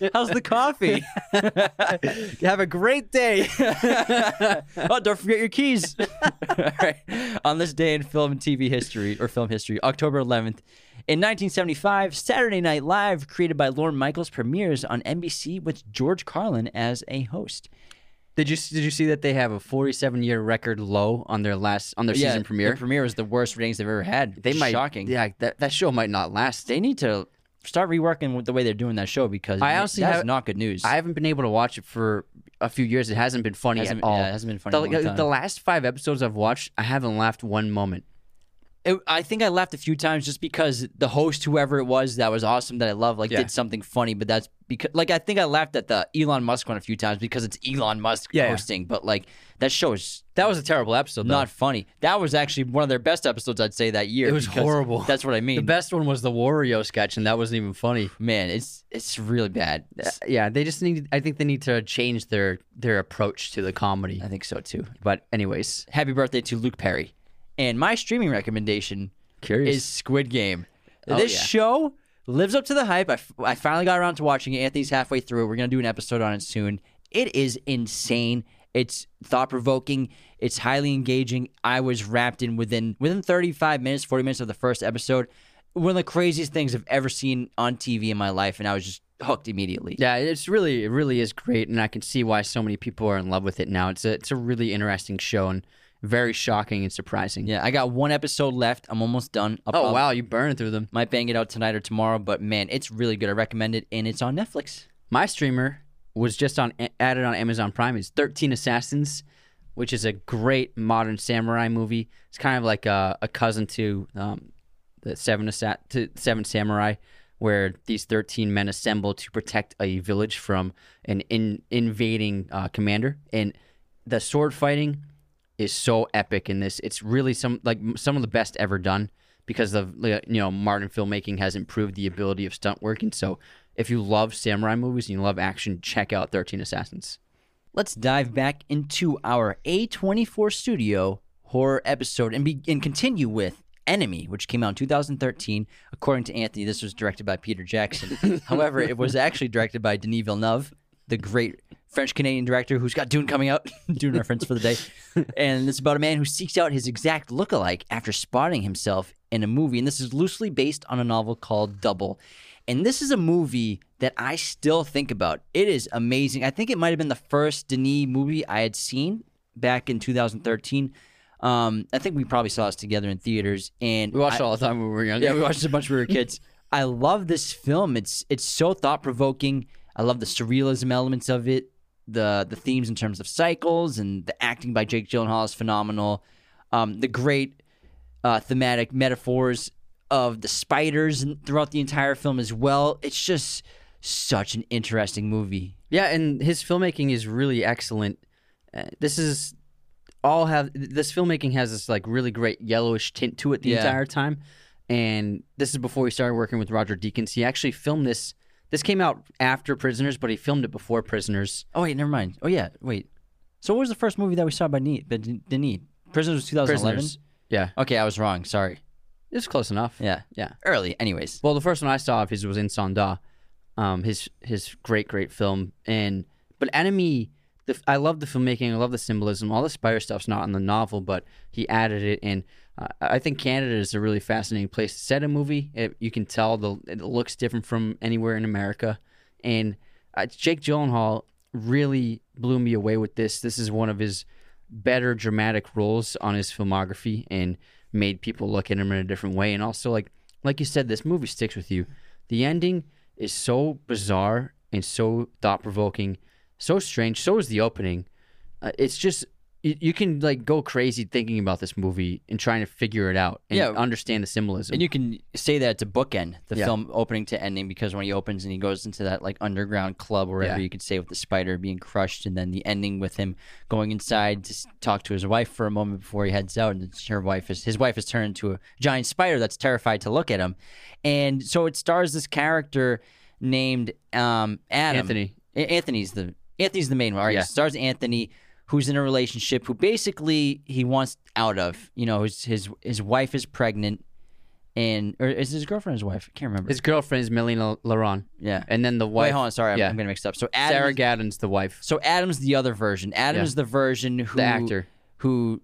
[laughs] [laughs] How's the coffee? [laughs] Have a great day. oh, don't forget your keys. All right. On this day in film and TV history, or film history, October 11th, in 1975, Saturday Night Live, created by Lorne Michaels, premieres on NBC with George Carlin as a host. Did you did you see that they have a 47 year record low on their last on their season premiere? The premiere was the worst ratings they've ever had. they might shocking. Yeah, that, that show might not last. they need to start reworking with the way they're doing that show because I honestly that's not good news. I haven't been able to watch it for a few years. It hasn't been funny Hasn't- at all. yeah, it hasn't been funny The, in a long time. the last five episodes I've watched, I haven't laughed one moment. It- I think I laughed a few times just because the host, whoever it was, that was awesome that I love, like Yeah. did something funny. But that's because, like, I think I laughed at the Elon Musk one a few times because it's Elon Musk Yeah, yeah. hosting. But like that show is That was a terrible episode. Though. not funny. That was actually one of their best episodes, I'd say that year. It was horrible. That's what I mean. the best one was the Wario sketch, and that wasn't even funny. Man, it's it's really bad. Uh, Yeah, they just need. I think they need to change their their approach to the comedy. I think so too. But anyways, Happy birthday to Luke Perry. And my streaming recommendation curious. is Squid Game. Oh, this yeah. show lives up to the hype. I, f- I finally got around to watching it. Anthony's halfway through. We're going to do an episode on it soon. It is insane. It's thought provoking. It's highly engaging. I was wrapped in within within 35 minutes, 40 minutes of the first episode. One of the craziest things I've ever seen on TV in my life, and I was just hooked immediately. Yeah, it's really it really is great, and I can see why so many people are in love with it now. It's a it's a really interesting show and very shocking and surprising. Yeah, I got one episode left. I'm almost done. I'll Oh wow, you're burning through them. Might bang it out tonight or tomorrow, but man, it's really good. I recommend it, and it's on Netflix. My streamer was just on added on Amazon Prime. It's Thirteen Assassins, which is a great modern samurai movie. It's kind of like a, a cousin to um, the Seven Assa- to Seven Samurai, where these thirteen men assemble to protect a village from an in, invading uh, commander. And the sword fighting is so epic in this. It's really some like some of the best ever done because of you know modern filmmaking has improved the ability of stunt work. And so, if you love samurai movies and you love action, check out Thirteen Assassins. Let's dive back into our A24 Studio horror episode and be and continue with Enemy, which came out in 2013. According to Anthony, this was directed by Peter Jackson. [laughs] However, it was actually directed by Denis Villeneuve, the great French Canadian director who's got Dune coming out. [laughs] Dune reference for the day. [laughs] And it's about a man who seeks out his exact lookalike after spotting himself in a movie. And this is loosely based on a novel called Double. And this is a movie that I still think about. It is amazing. I think it might have been the first Denis movie I had seen back in 2013. Um, I think we probably saw this together in theaters, and We watched I- it all the time when we were young. yeah, we watched it a bunch when we were [laughs] kids. I love this film. It's it's so thought provoking. I love the surrealism elements of it. The the themes in terms of cycles and the acting by Jake Gyllenhaal is phenomenal. Um, the great uh, thematic metaphors of the spiders throughout the entire film as well. It's just such an interesting movie. Yeah, and his filmmaking is really excellent. Uh, this is all have this filmmaking has this like really great yellowish tint to it the Yeah. entire time. And this is before he started working with Roger Deakins. He actually filmed this. This came out after Prisoners, but he filmed it before Prisoners. Oh wait, never mind. Oh yeah, wait. So what was the first movie that we saw by Ne- by Denis? Prisoners was 2011. Prisoners. Yeah, Okay, I was wrong. Sorry. it's close enough. Yeah, Yeah. early. Anyways, Well, the first one I saw of his was Incendies, um, his his great great film. And but Enemy, the, I love the filmmaking. I love the symbolism. All the spider stuff's not in the novel, but he added it. And uh, I think Canada is a really fascinating place to set a movie. It, you can tell the it looks different from anywhere in America. And uh, Jake Gyllenhaal really blew me away with this. This is one of his better dramatic roles on his filmography and made people look at him in a different way. And also, like like you said, this movie sticks with you. The ending is so bizarre and so thought provoking, so strange. So is the opening. Uh, it's just you, you can like go crazy thinking about this movie and trying to figure it out and Yeah. understand the symbolism. And you can say that it's a bookend, the Yeah. film opening to ending, because when he opens and he goes into that like underground club or whatever Yeah. you could say with the spider being crushed, and then the ending with him going inside to s- talk to his wife for a moment before he heads out, and it's- her wife is his wife is turned into a giant spider that's terrified to look at him, and so it stars this character named um, Adam Anthony. A- Anthony's the Anthony's the main one. All right, Yeah. it stars Anthony, who's in a relationship who basically he wants out of. You know, his his his wife is pregnant, and or is his girlfriend his wife? I can't remember. His girlfriend is Melina Laurent, yeah. and then the wife. Wait, hold on. Sorry, I'm, yeah. I'm getting mixed up. So Adam, Sarah Gadon's the wife, so Adam's the other version. Adam's Yeah. the version who the actor. who.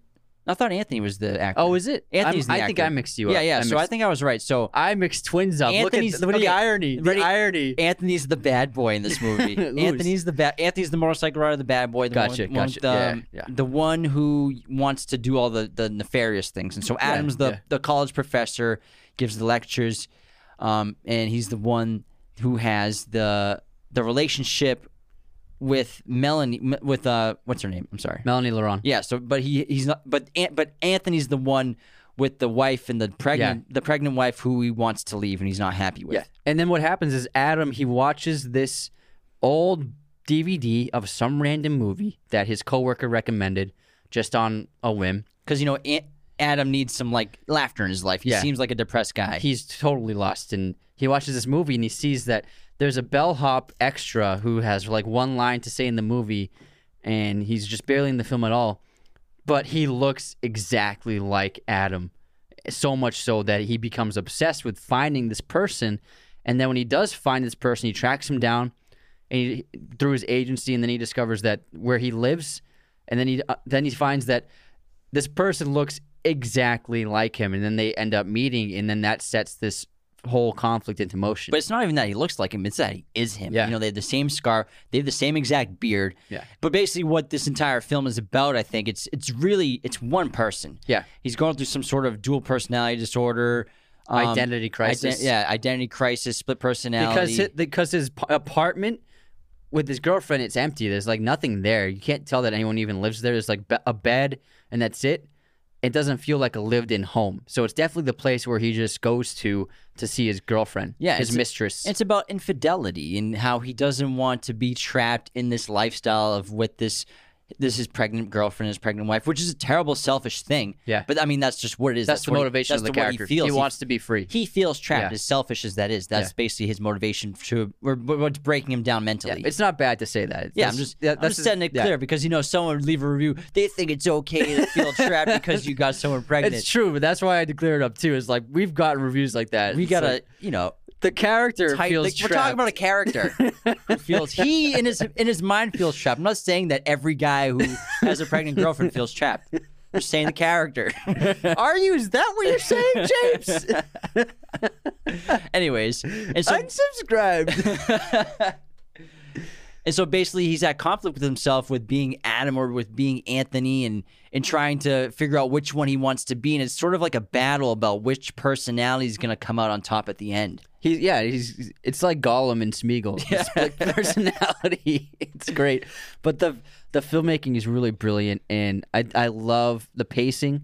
I thought Anthony was the actor. Oh, is it? Anthony's I'm- the I think. I mixed you up. Yeah, yeah. I so I think I was right. So I mixed twins up. Anthony's- look at, at okay, the irony. The ready? irony. Anthony's the bad boy in this [laughs] movie. Anthony's the bad. Anthony's the motorcycle rider, the bad boy. The Gotcha, one, gotcha. the, Yeah, yeah. the one who wants to do all the, the nefarious things. And so Adam's the yeah. the college professor, gives the lectures, um, and he's the one who has the the relationship with Melanie with uh what's her name? I'm sorry. Melanie Laurent. Yeah. So, but he he's not. But but Anthony's the one with the wife and the pregnant the pregnant wife who he wants to leave and he's not happy with. Yeah. And then what happens is Adam he watches this old DVD of some random movie that his coworker recommended just on a whim. because you know Aunt Adam needs some like laughter in his life. He Yeah. seems like a depressed guy. He's totally lost and he watches this movie and he sees that there's a bellhop extra who has like one line to say in the movie and he's just barely in the film at all. But he looks exactly like Adam. So much so that he becomes obsessed with finding this person. And then when he does find this person, he tracks him down and he, through his agency, and then he discovers that where he lives, and then he uh, then he finds that this person looks exactly like him, and then they end up meeting, and then that sets this whole conflict into motion. but it's not even that he looks like him; it's that he is him. Yeah. You know, they have the same scar, they have the same exact beard. Yeah. But basically, what this entire film is about, I think, it's it's really it's one person. yeah, He's going through some sort of dual personality disorder, um, identity crisis. ident- yeah, identity crisis, split personality. because his, because his apartment with his girlfriend it's empty. There's like nothing there. You can't tell that anyone even lives there. There's like be- a bed and that's it. It doesn't feel like a lived-in home. So it's definitely the place where he just goes to to see his girlfriend, Yeah, his it's- mistress. It's about infidelity and how he doesn't want to be trapped in this lifestyle of with this this his pregnant girlfriend, his pregnant wife, which is a terrible, selfish thing. Yeah. But I mean, that's just what it is. that's, the what he- motivation that's of the what character. He, feels. wants to be free. He feels trapped, Yeah. as selfish as that is. That's Yeah. basically his motivation to what's breaking him down yeah, mentally. it's not bad to say that. Yeah, I'm just, yeah, I'm that's just setting it yeah. clear because you know someone would leave a review. They think it's okay to feel trapped because you got someone [laughs] pregnant. It's true, but that's why I had to clear it up too. Is like we've gotten reviews like that. we gotta, like, you know, the character tight- feels like, we're talking about a character who feels he in his in his mind feels trapped. I'm not saying that every guy who has a pregnant girlfriend feels trapped. I'm just saying the character. [laughs] Are you? Is that what you're saying, James? [laughs] Anyways, and so Unsubscribed. [laughs] and so basically he's at conflict with himself with being Adam or with being Anthony and and trying to figure out which one he wants to be and it's sort of like a battle about which personality is going to come out on top at the end. He's yeah, he's it's like Gollum and Smeagol. [laughs] His split personality. [laughs] It's great. But the the filmmaking is really brilliant and I I love the pacing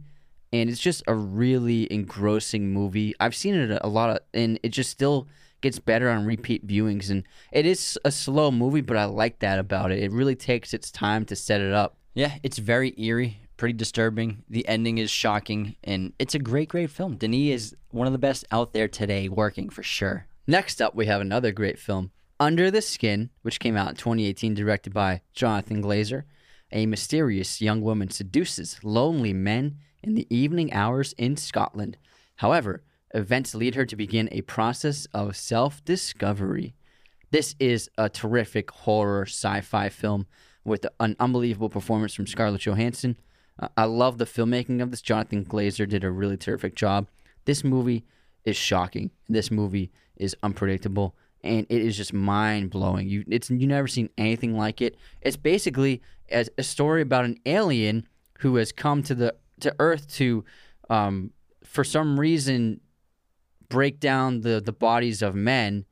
and it's just a really engrossing movie. I've seen it a lot of and it just still gets better on repeat viewings and it is a slow movie but I like that about it. It really takes its time to set it up. Yeah, it's very eerie, pretty disturbing. The ending is shocking, and it's a great, great film. Denis is one of the best out there today, working for sure. Next up, we have another great film, Under the Skin, which came out in 2018, directed by Jonathan Glazer. A mysterious young woman seduces lonely men in the evening hours in Scotland. However, events lead her to begin a process of self discovery. This is a terrific horror sci fi film with an unbelievable performance from Scarlett Johansson. Uh, I love the filmmaking of this. Jonathan Glazer did a really terrific job. This movie is shocking. This movie is unpredictable, and it is just mind blowing. You it's you never seen anything like it. It's basically a, a story about an alien who has come to the to Earth to, um, for some reason, break down the the bodies of men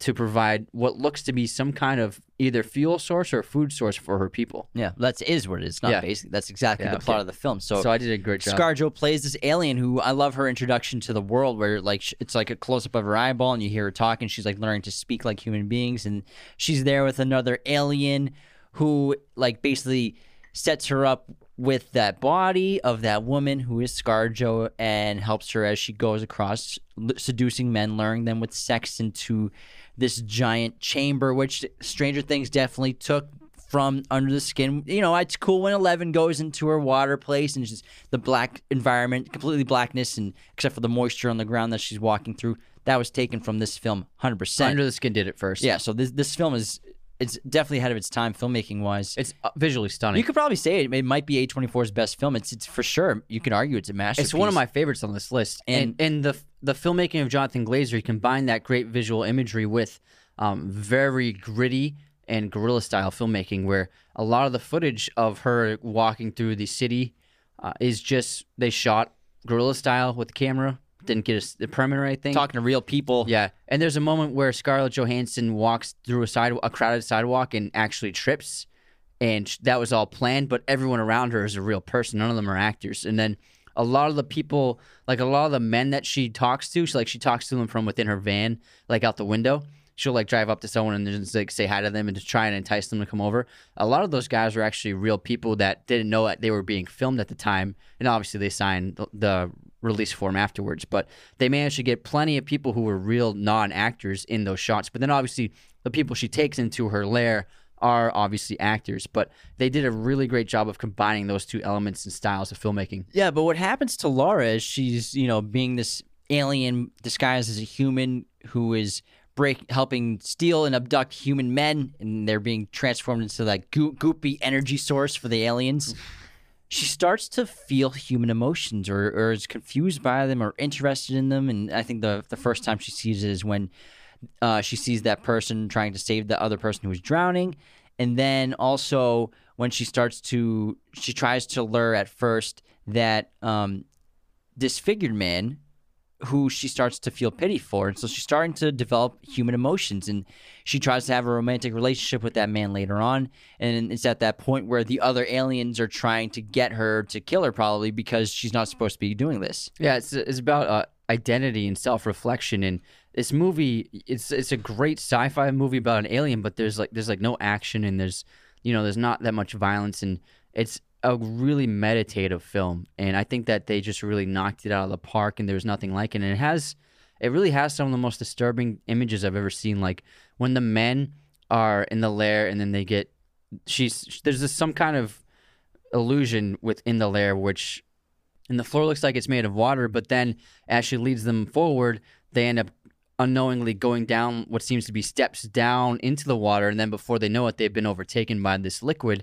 to provide what looks to be some kind of either fuel source or food source for her people. Yeah, that is what it is. Not Yeah. basic. That's exactly Yeah, the plot okay. of the film. So, So I did a great job. ScarJo plays this alien who I love her introduction to the world, where like it's like a close up of her eyeball, and you hear her talking. She's like learning to speak like human beings, and she's there with another alien who like basically sets her up with that body of that woman who is ScarJo and helps her as she goes across seducing men, luring them with sex into this giant chamber, which Stranger Things definitely took from under the skin. You know, it's cool when Eleven goes into her water place and just the black environment, completely blackness, and except for the moisture on the ground that she's walking through. That was taken from this film, hundred percent. Under the Skin did it first. Yeah, so this this film is it's definitely ahead of its time filmmaking wise. It's uh, visually stunning. You could probably say it, it might be A24's best film. It's it's for sure. You can argue it's a masterpiece. It's one of my favorites on this list, and and the the filmmaking of Jonathan Glazer he combined that great visual imagery with um, very gritty and guerrilla style filmmaking, where a lot of the footage of her walking through the city uh, is just they shot guerrilla style with the camera, didn't get a, a permit or anything. talking to real people. Yeah, and there's a moment where Scarlett Johansson walks through a side a crowded sidewalk and actually trips, and that was all planned. But everyone around her is a real person. None of them are actors. And then a lot of the people, like a lot of the men that she talks to, she like she talks to them from within her van, like out the window. She'll like drive up to someone and just like say hi to them and just try and entice them to come over. A lot of those guys were actually real people that didn't know that they were being filmed at the time, and obviously they signed the, the release form afterwards. But they managed to get plenty of people who were real non-actors in those shots. But then obviously the people she takes into her lair are obviously actors. But they did a really great job of combining those two elements and styles of filmmaking. Yeah, but what happens to Laura is she's, you know, being this alien disguised as a human who is break helping steal and abduct human men and they're being transformed into that goo- goopy energy source for the aliens. She starts to feel human emotions or, or is confused by them or interested in them. And I think the the first time she sees it is when uh, she sees that person trying to save the other person who is drowning. And then also when she starts to, she tries to lure at first that um, disfigured man who she starts to feel pity for. And so she's starting to develop human emotions. And she tries to have a romantic relationship with that man later on. And it's at that point where the other aliens are trying to get her to kill her, probably because she's not supposed to be doing this. Yeah, it's it's about uh, identity and self reflection. And this movie, it's it's a great sci fi movie about an alien, but there's like there's like no action and there's you know there's not that much violence and it's a really meditative film. And I think that they just really knocked it out of the park. And there's nothing like it. And it has it really has some of the most disturbing images I've ever seen. Like when the men are in the lair and then they get she's there's this, some kind of illusion within the lair which and the floor looks like it's made of water but then as she leads them forward they end up unknowingly going down what seems to be steps down into the water and then before they know it they've been overtaken by this liquid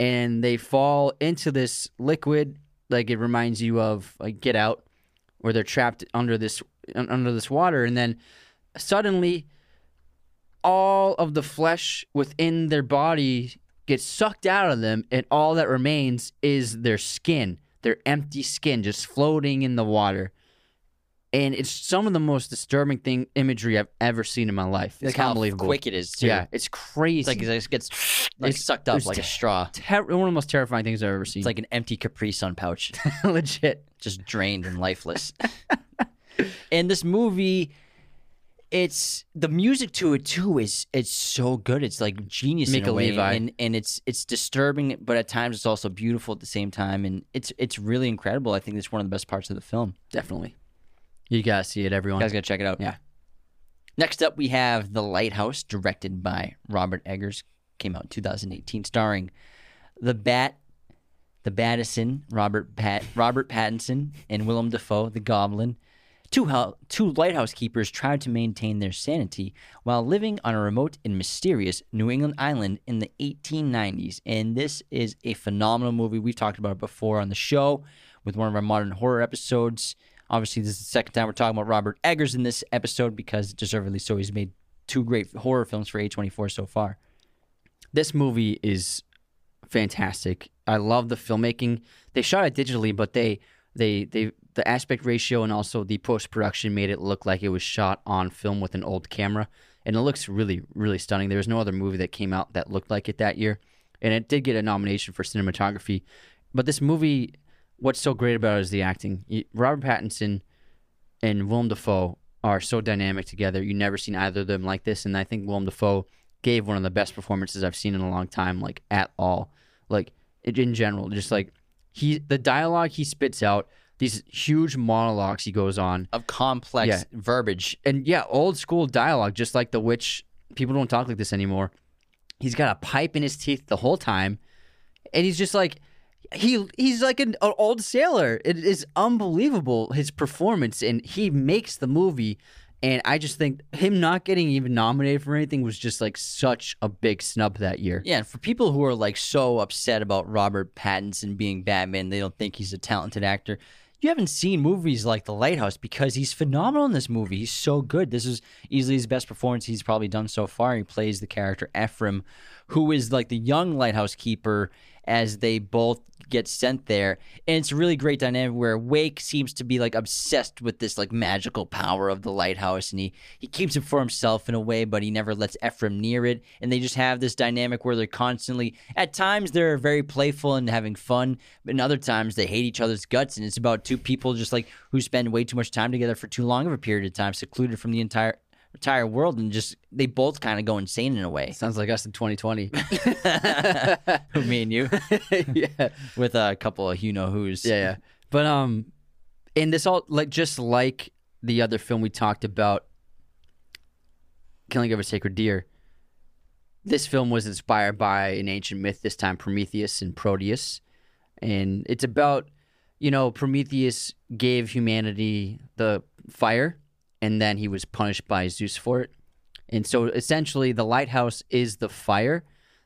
and they fall into this liquid like it reminds you of like get out where they're trapped under this under this water and then suddenly all of the flesh within their body gets sucked out of them and all that remains is their skin their empty skin just floating in the water and it's some of the most disturbing thing imagery I've ever seen in my life. It's Like how unbelievable. quick it is, too. yeah, it's crazy. It's like it just gets like It's- sucked up like a straw. Ter- one of the most terrifying things I've ever seen. It's like an empty Capri Sun pouch. [laughs] legit. just drained and lifeless. [laughs] and this movie, it's the music to it too is it's so good. It's like genius in a way, Levi. and and it's it's disturbing, but at times it's also beautiful at the same time, and it's it's really incredible. I think it's one of the best parts of the film. Definitely. You gotta see it, everyone. You guys gotta check it out. Yeah. Next up, we have The Lighthouse, directed by Robert Eggers. Came out in 2018, starring the Bat, the Battison, Robert Pat, Robert Pattinson, and Willem Dafoe, the Goblin. Two, two lighthouse keepers tried to maintain their sanity while living on a remote and mysterious New England island in the 1890s. And this is a phenomenal movie. We've talked about it before on the show with one of our modern horror episodes. Obviously, this is the second time we're talking about Robert Eggers in this episode because deservedly so. He's made two great horror films for A24 so far. This movie is fantastic. I love the filmmaking. They shot it digitally, but they they they the aspect ratio and also the post production made it look like it was shot on film with an old camera. and it looks really really stunning. There was no other movie that came out that looked like it that year, and it did get a nomination for cinematography. But this movie, what's so great about it is the acting. Robert Pattinson and Willem Dafoe are so dynamic together. You've never seen either of them like this, and I think Willem Dafoe gave one of the best performances I've seen in a long time, like at all, like it- in general. Just like he, the dialogue he spits out, these huge monologues he goes on, Of complex Yeah. verbiage. and yeah, old school dialogue, just like the witch. People don't talk like this anymore. He's got a pipe in his teeth the whole time, and he's just like he he's like an, an old sailor. It is unbelievable his performance, and he makes the movie. And I just think him not getting even nominated for anything was just like such a big snub that year. Yeah, and for people who are like so upset about Robert Pattinson being Batman, they don't think he's a talented actor. You haven't seen movies like The Lighthouse because he's phenomenal in this movie. He's so good. This is easily his best performance he's probably done so far. He plays the character Ephraim, who is like the young lighthouse keeper as they both get sent there. And it's a really great dynamic where Wake seems to be like obsessed with this like magical power of the lighthouse and he, he keeps it for himself in a way, but he never lets Ephraim near it. And they just have this dynamic where they're constantly at times they're very playful and having fun, but in other times they hate each other's guts and it's about two people just like who spend way too much time together for too long of a period of time, secluded from the entire entire world and just they both kind of go insane in a way. Sounds like us in 2020. [laughs] [laughs] Me and you. [laughs] yeah. with a couple of you know who's. Yeah, yeah. But um, and this all like just like the other film we talked about, Killing of a Sacred Deer. This film was inspired by an ancient myth. This time, Prometheus and Proteus, and it's about you know Prometheus gave humanity the fire, and then he was punished by Zeus for it. And so essentially, the lighthouse is the fire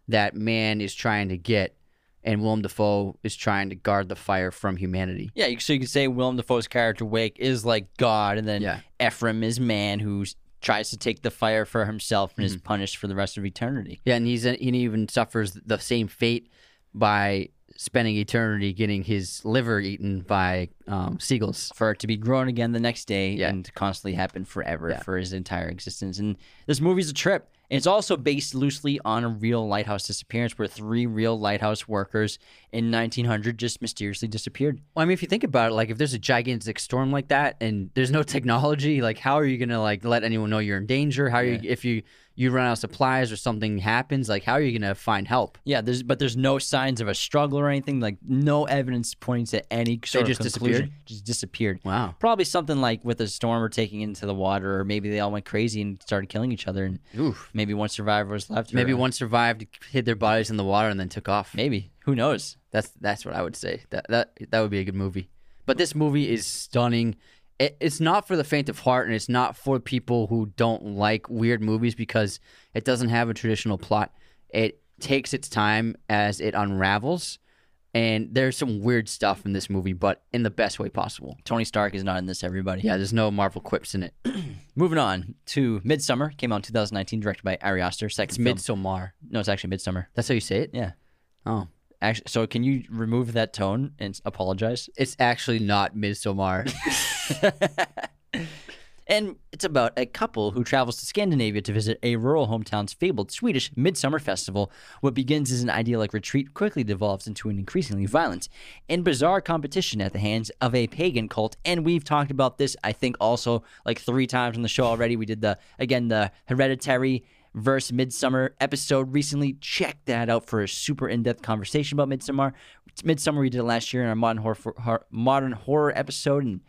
that man is trying to get, and Willem Dafoe is trying to guard the fire from humanity. Yeah, so you could say Willem Dafoe's character Wake is like God, and then Yeah. Ephraim is man who tries to take the fire for himself and is Mm-hmm. punished for the rest of eternity. Yeah, and he's he even suffers the same fate by spending eternity getting his liver eaten by um, seagulls. For it to be grown again the next day Yeah. and to constantly happen forever Yeah. for his entire existence. And this movie's a trip. And it's also based loosely on a real lighthouse disappearance where three real lighthouse workers in 1900 just mysteriously disappeared. Well, I mean, if you think about it, like if there's a gigantic storm like that and there's no technology, like how are you gonna like let anyone know you're in danger? How are you if you you run out of supplies or something happens, like how are you gonna find help? Yeah, there's but there's no signs of a struggle or anything. Like no evidence points to any sort they just of disappeared? Just disappeared. Wow. Probably something like with a storm or taking into the water, or maybe they all went crazy and started killing each other, and Oof. maybe one survivor was left. Maybe one survived, hid their bodies in the water, and then took off. Maybe who knows? That's that's what I would say. That that that would be a good movie. But this movie is stunning. It, it's not for the faint of heart, and it's not for people who don't like weird movies because it doesn't have a traditional plot. It takes its time as it unravels, and there's some weird stuff in this movie, but in the best way possible. Tony Stark is not in this. Everybody. Yeah, there's no Marvel quips in it. [clears throat] Moving on to Midsummer, came out in 2019, directed by Ari Aster. Second It's film. Midsommar. No, it's actually Midsummer. That's how you say it. Yeah. Oh, Actually, so can you remove that tone and apologize? it's actually not Midsommar. [laughs] And it's about a couple who travels to Scandinavia to visit a rural hometown's fabled Swedish midsummer festival. What begins as an idyllic retreat quickly devolves into an increasingly violent and bizarre competition at the hands of a pagan cult. And we've talked about this, I think, also like three times on the show already. We did the, again, the hereditary verse midsummer episode recently. Check that out for a super in-depth conversation about midsummer. Midsummer we did last year in our modern horror, hor- modern horror episode, and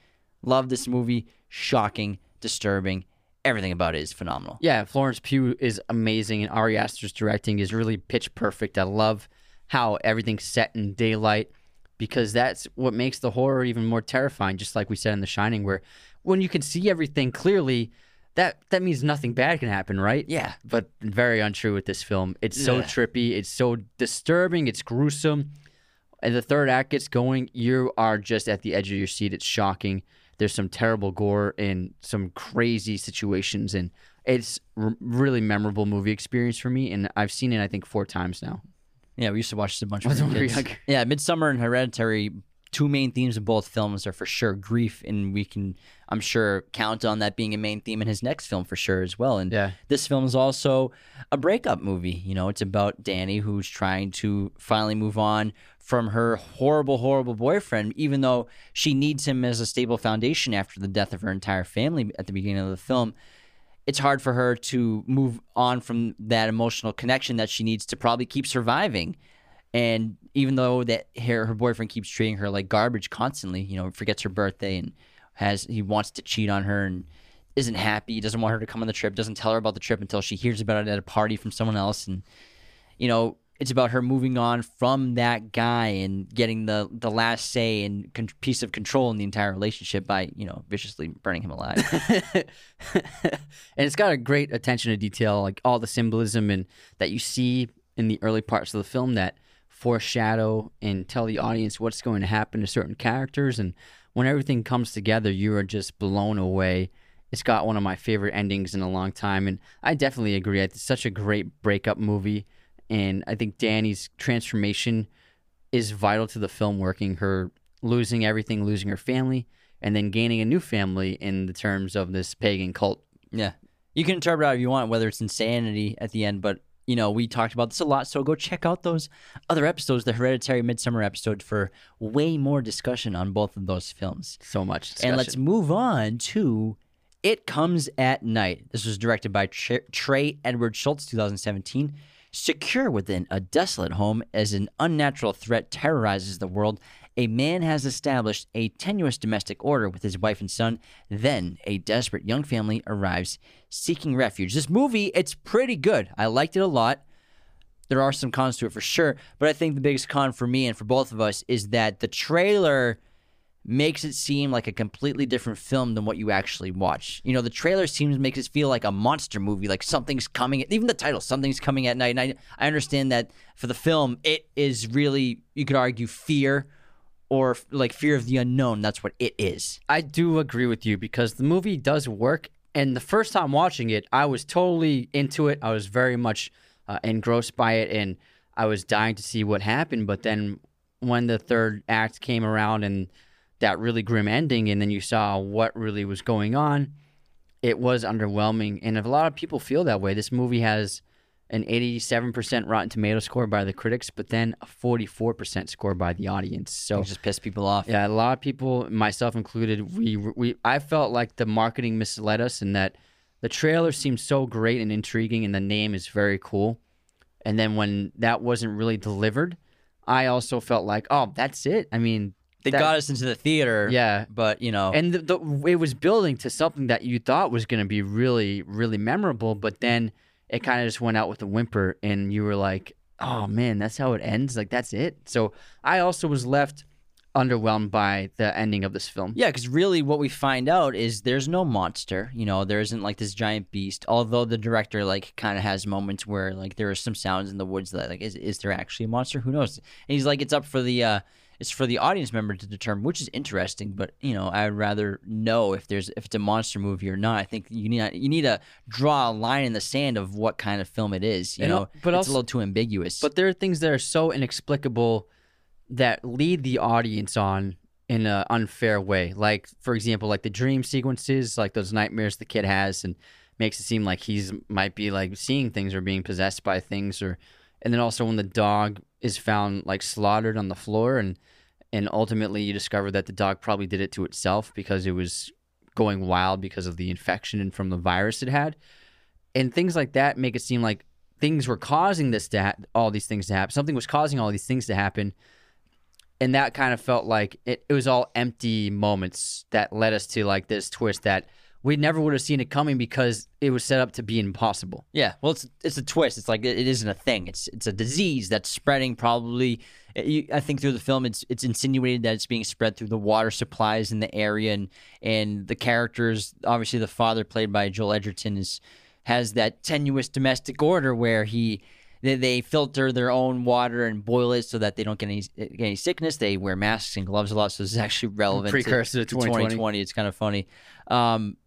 Love this movie. Shocking, disturbing. Everything about it is phenomenal. Yeah, Florence Pugh is amazing, and Ari Aster's directing is really pitch perfect. I love how everything's set in daylight because that's what makes the horror even more terrifying. Just like we said in The Shining, where when you can see everything clearly, that that means nothing bad can happen, right? Yeah. But very untrue with this film. It's so Yeah. trippy. It's so disturbing. It's gruesome. And the third act gets going, you are just at the edge of your seat. It's shocking. There's some terrible gore and some crazy situations, and it's r- really memorable movie experience for me. And I've seen it, I think, four times now. Yeah, we used to watch this a bunch When when we we were were kids. Yeah, Midsummer and Hereditary two main themes of both films are for sure grief, and we can, I'm sure, count on that being a main theme in his next film for sure as well. And Yeah. this film is also a breakup movie. You know, it's about Danny who's trying to finally move on from her horrible, horrible boyfriend, even though she needs him as a stable foundation after the death of her entire family at the beginning of the film. It's hard for her to move on from that emotional connection that she needs to probably keep surviving. And even though that her, her boyfriend keeps treating her like garbage constantly, you know, forgets her birthday and has he wants to cheat on her and isn't happy, doesn't want her to come on the trip, doesn't tell her about the trip until she hears about it at a party from someone else and you know, it's about her moving on from that guy and getting the the last say and con- piece of control in the entire relationship by, you know, viciously burning him alive. [laughs] and it's got a great attention to detail, like all the symbolism and that you see in the early parts of the film that foreshadow and tell the audience what's going to happen to certain characters. And when everything comes together, you are just blown away. It's got one of my favorite endings in a long time, and I definitely agree. It's such a great breakup movie, and I think Danny's transformation is vital to the film working. Her losing everything, losing her family, and then gaining a new family in the terms of this pagan cult. Yeah. You can interpret it how you want, whether it's insanity at the end, but you know, we talked about this a lot, so go check out those other episodes, the Hereditary Midsummer episode, for way more discussion on both of those films. So much. And let's move on to It Comes at Night. This was directed by Trey Edward Shults, 2017. Secure within a desolate home as an unnatural threat terrorizes the world, a man has established a tenuous domestic order with his wife and son. Then a desperate young family arrives seeking refuge. This movie, it's pretty good. I liked it a lot. There are some cons to it for sure, but I think the biggest con for me and for both of us is that the trailer makes it seem like a completely different film than what you actually watch. You know, the trailer seems makes it feel like a monster movie, like something's coming. Even the title, something's coming at night. And I, I understand that for the film, it is really you could argue fear or like fear of the unknown. That's what it is. I do agree with you because the movie does work. And the first time watching it, I was totally into it. I was very much uh, engrossed by it, and I was dying to see what happened. But then when the third act came around and that really grim ending, and then you saw what really was going on, it was underwhelming. And if a lot of people feel that way, this movie has an 87% Rotten Tomato score by the critics, but then a 44% score by the audience. So It just pissed people off. yeah, a lot of people, myself included, we we I felt like the marketing misled us in that the trailer seemed so great and intriguing, and the name is very cool. And then when that wasn't really delivered, I also felt like, oh, that's it. I mean, They that- got us into the theater. yeah. But you know, And the, the it was building to something that you thought was going to be really, really memorable, but then it kind of just went out with a whimper, and you were like, "Oh man, that's how it ends. Like that's it." So I also was left underwhelmed by the ending of this film. Yeah, because really what we find out is there's no monster. You know, there isn't like this giant beast. Although the director like kind of has moments where like there are some sounds in the woods that like is is there actually a monster? Who knows? And he's like it's up for the uh it's for the audience member to determine, which is interesting. But you know, I would rather know if there's if it's a monster movie or not. I think you need you need to draw a line in the sand of what kind of film it is. You And know, but it's also- a little too ambiguous. But there are things that are so inexplicable that lead the audience on in an unfair way. Like, for example, like the dream sequences, like those nightmares the kid has, and makes it seem like he's might be like seeing things or being possessed by things, or and then also when the dog is found like slaughtered on the floor, and and ultimately you discover that the dog probably did it to itself because it was going wild because of the infection and from the virus it had, and things like that make it seem like things were causing this to ha- all these things to happen. Something was causing all these things to happen, and that kind of felt like it, it was all empty moments that led us to like this twist that we never would have seen it coming because it was set up to be impossible. Yeah, well, it's it's a twist. It's like it, it isn't a thing. It's it's a disease that's spreading. Probably, you, I think through the film, it's it's insinuated that it's being spread through the water supplies in the area, and and the characters. Obviously, the father, played by Joel Edgerton, is has that tenuous domestic order where he. They, filter their own water and boil it so that they don't get any get any sickness. They wear masks and gloves a lot, so this is actually relevant. Precursor to 2020. 2020. It's kind of funny. Um,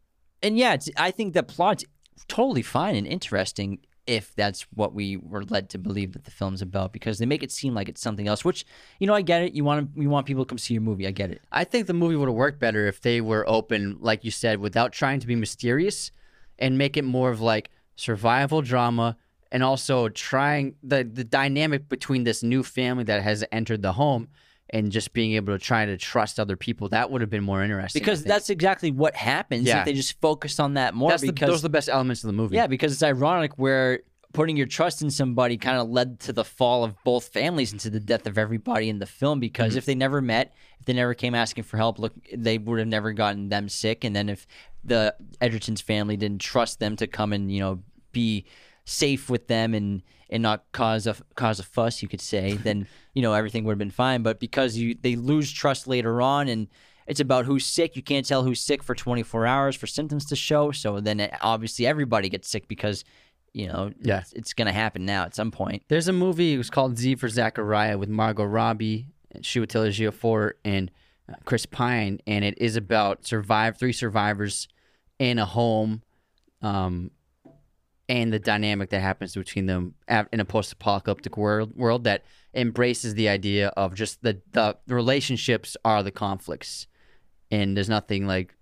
and yeah, I think the plot's totally fine and interesting. if that's what we were led to believe that the film's about because they make it seem like it's something else which you know i get it you want you want people to come see your movie i get it I think the movie would have worked better if they were open, like you said, without trying to be mysterious and make it more of like survival drama and also trying the the dynamic between this new family that has entered the home and just being able to try to trust other people. That would have been more interesting. Because that's exactly what happens Yeah. if they just focused on that more That's the, because those are the best elements of the movie. Yeah, because it's ironic where putting your trust in somebody kind of led to the fall of both families and to the death of everybody in the film. Because Mm-hmm. if they never met, if they never came asking for help, look, they would have never gotten them sick. And then if the Edgerton's family didn't trust them to come and you know be safe with them and and not cause a cause a fuss, you could say, [laughs] then you know everything would have been fine. But because you they lose trust later on and it's about who's sick. You can't tell who's sick for 24 hours for symptoms to show. So then it, obviously everybody gets sick because, you know, Yeah. it's, it's going to happen now at some point. There's a movie. It was called Z for Zachariah with Margot Robbie, Chiwetel Ejiofor, and uh, Chris Pine, and it is about survive three survivors in a home, um, and the dynamic that happens between them in a post-apocalyptic world world that embraces the idea of just the the relationships are the conflicts, and there's nothing like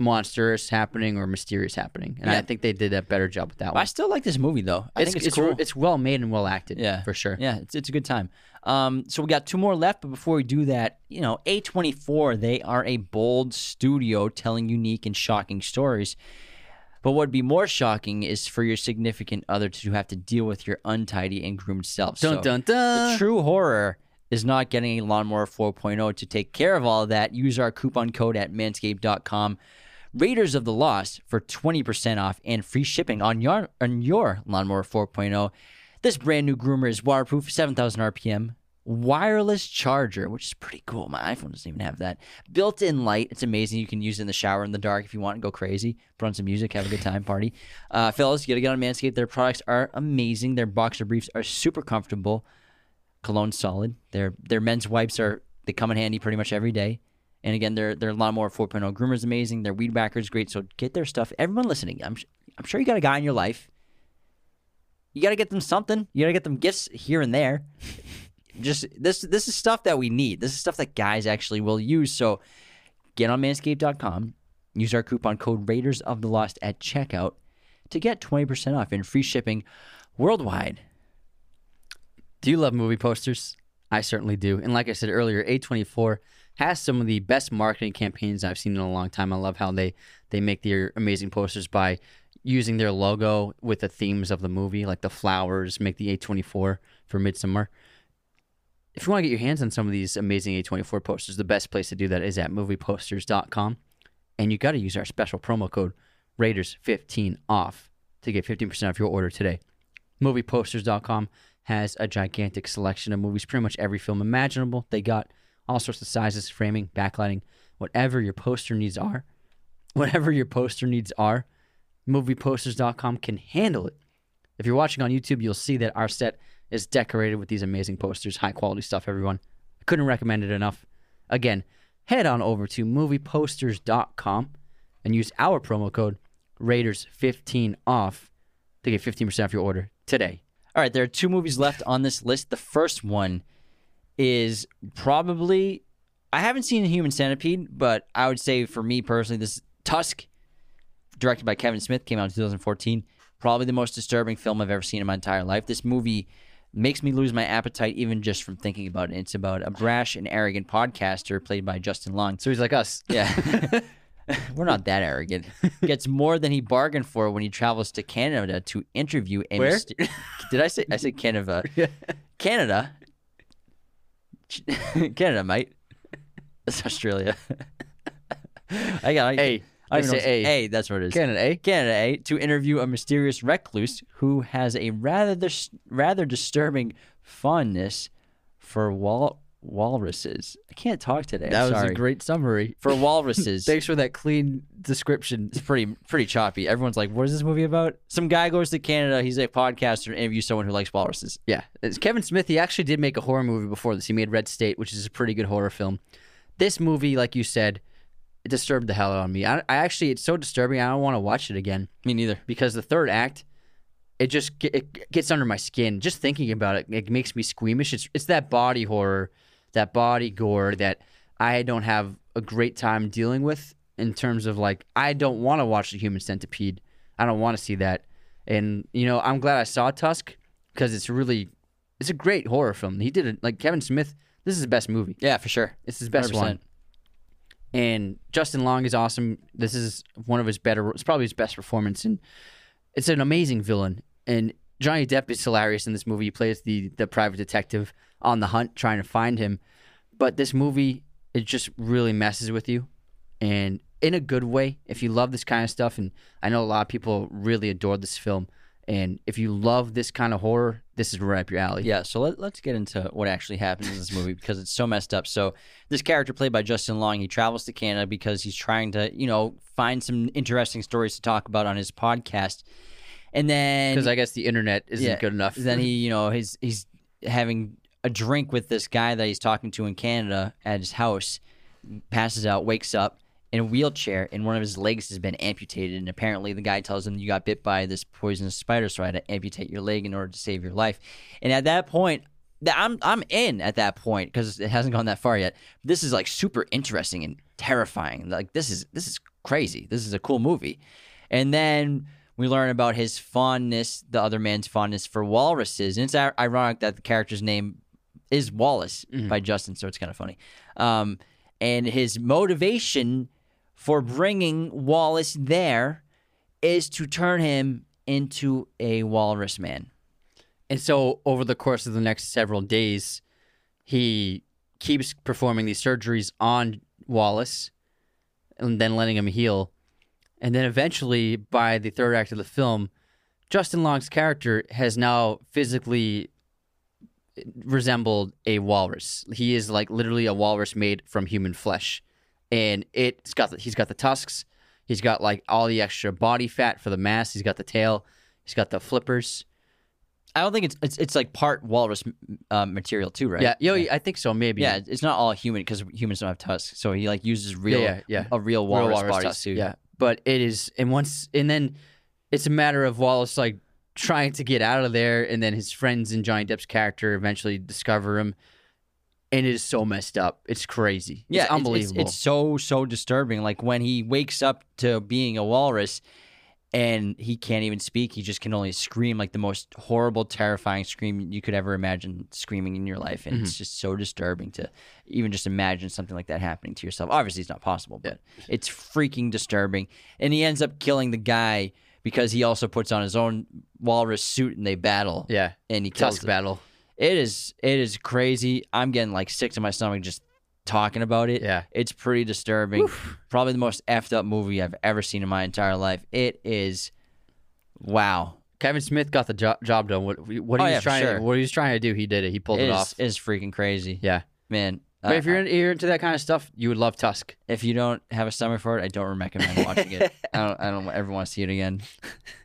monstrous happening or mysterious happening. And I think they did a better job with that one I still like this movie though. I it's think it's, it's, cool. it's well made and well acted. Yeah. for sure. Yeah, it's, it's a good time. Um, so we got two more left, but before we do that, you know, A24, they are a bold studio telling unique and shocking stories. But what would be more shocking is for your significant other to have to deal with your untidy and groomed self. Dun So- dun dun. The true horror is not getting a lawnmower 4.0 to take care of all of that. Use our coupon code at manscaped.com. Raiders of the Lost for 20% off and free shipping on your on your lawnmower 4.0. This brand new groomer is waterproof, 7,000 RPM, wireless charger, which is pretty cool. My iPhone doesn't even have that. Built-in light, it's amazing. You can use it in the shower in the dark if you want and go crazy. Put on some music, have a good time, party. Uh, fellas, you gotta get on Manscaped. Their products are amazing. Their boxer briefs are super comfortable Cologne solid. Their their men's wipes are they come in handy pretty much every day. And again, their their lawnmower 4.0 groomer is amazing. Their weed whacker is great. So get their stuff. Everyone listening, I'm I'm sure you got a guy in your life. You got to get them something. You got to get them gifts here and there. Just this this is stuff that we need. This is stuff that guys actually will use. So get on manscaped.com. Use our coupon code Raiders of the Lost at checkout to get 20% off and free shipping worldwide. Do you love movie posters? I certainly do. And like I said earlier, A24 has some of the best marketing campaigns I've seen in a long time. I love how they they make their amazing posters by using their logo with the themes of the movie, like the flowers make the A24 for Midsommar. If you want to get your hands on some of these amazing A24 posters, the best place to do that is at movieposters.com. And you got to use our special promo code Raiders15 off to get 15% off your order today. Movieposters.com has a gigantic selection of movies, pretty much every film imaginable. They got all sorts of sizes, framing, backlighting, whatever your poster needs are. Whatever your poster needs are, movieposters.com can handle it. If you're watching on YouTube, you'll see that our set is decorated with these amazing posters, high quality stuff, everyone. I couldn't recommend it enough. Again, head on over to movieposters.com and use our promo code Raiders15 off to get 15% off your order today. All right, there are two movies left on this list. The first one is probably I haven't seen Human Centipede, but I would say for me personally, this Tusk, directed by Kevin Smith, came out in 2014. Probably the most disturbing film I've ever seen in my entire life. This movie makes me lose my appetite even just from thinking about it. It's about a brash and arrogant podcaster played by Justin Long. So he's like us. Yeah. [laughs] [laughs] We're not that arrogant. Gets more than he bargained for when he travels to Canada to interview a Where? myster- Did I say I said Canada? [laughs] Canada. Canada, mate. That's Australia. I got. I They know say A. A. That's what it is. Canada, eh? Canada, eh? To interview a mysterious recluse who has a rather dis- rather disturbing fondness for wal- walruses. I can't talk today. I'm That was sorry. a great summary. for [laughs] walruses. Thanks for that clean description. it's pretty pretty choppy. Everyone's like, "What is this movie about?" Some guy goes to Canada. He's a podcaster and interviews someone who likes walruses. Yeah, it's Kevin Smith. He actually did make a horror movie before this. He made Red State, which is a pretty good horror film. This movie, like you said, it disturbed the hell out of me. I, I actually, it's so disturbing. I don't want to watch it again Me neither. because the third act, it just ge- it gets under my skin. Just thinking about it, it makes me squeamish. It's it's that body horror, that body gore that I don't have a great time dealing with in terms of like I don't want to watch the Human Centipede. I don't want to see that. And you know, I'm glad I saw Tusk because it's really it's a great horror film. He did it like Kevin Smith. This is his best movie. Yeah, for sure. It's his best 100%. one. And Justin Long is awesome. This is one of his better. It's probably his best performance, and it's an amazing villain. And Johnny Depp is hilarious in this movie. He plays the the private detective on the hunt, trying to find him. But this movie, it just really messes with you, and in a good way. If you love this kind of stuff, and I know a lot of people really adored this film, and if you love this kind of horror, this is right up your alley. Yeah, so let, let's get into what actually happens in this movie because it's so messed up. So, this character played by Justin Long, he travels to Canada because he's trying to, you know, find some interesting stories to talk about on his podcast. And then, Because I guess the internet isn't Yeah, good enough. then he, [laughs] you know, he's he's having a drink with this guy that he's talking to in Canada at his house, passes out, wakes up in a wheelchair, and one of his legs has been amputated. And apparently, the guy tells him you got bit by this poisonous spider, so I had to amputate your leg in order to save your life. And at that point, I'm I'm in at that point because it hasn't gone that far yet. This is like super interesting and terrifying. Like this is this is crazy. This is a cool movie. And then we learn about his fondness, the other man's fondness for walruses. And it's ironic that the character's name is Wallace by Justin, so it's kind of funny. Um, and his motivation for bringing Wallace there is to turn him into a walrus man. And so over the course of the next several days, he keeps performing these surgeries on Wallace and then letting him heal. And then eventually, by the third act of the film, Justin Long's character has now physically resembled a walrus. He is like literally a walrus made from human flesh. And it's got the, he's got the tusks, he's got like all the extra body fat for the mass, he's got the tail, he's got the flippers. I don't think it's it's, it's like part walrus uh, material too, right? Yeah, yo, I think so. Maybe. Yeah, it's not all human because humans don't have tusks. So he like uses real, yeah, yeah. a real Real walrus, walrus body tusk, suit. Yeah, but it is, and once, and then it's a matter of Wallace like trying to get out of there, and then his friends and Johnny Depp's character eventually discover him, and it is so messed up. It's crazy. Yeah, it's it's- unbelievable. It's, so so disturbing. Like when he wakes up to being a walrus, and he can't even speak. He just can only scream like the most horrible, terrifying scream you could ever imagine screaming in your life, and Mm-hmm. it's just so disturbing to even just imagine something like that happening to yourself. Obviously, it's not possible, but it's freaking disturbing. And he ends up killing the guy because he also puts on his own walrus suit and they battle. yeah, and he kills tusk the- battle. It is it is crazy. I'm getting like sick to my stomach just talking about it. Yeah. It's pretty disturbing. Probably the most effed up movie I've ever seen in my entire life. It is wow. Kevin Smith got the jo- job done. What, what Oh, he was for trying, sure. to, what he was trying to do, he did it. He pulled It it, is off. it is freaking crazy. Yeah, Man. but uh, if you're, in, you're into that kind of stuff, you would love Tusk. if you don't have a stomach for it, I don't recommend watching it. [laughs] I don't I don't ever want to see it again. [laughs]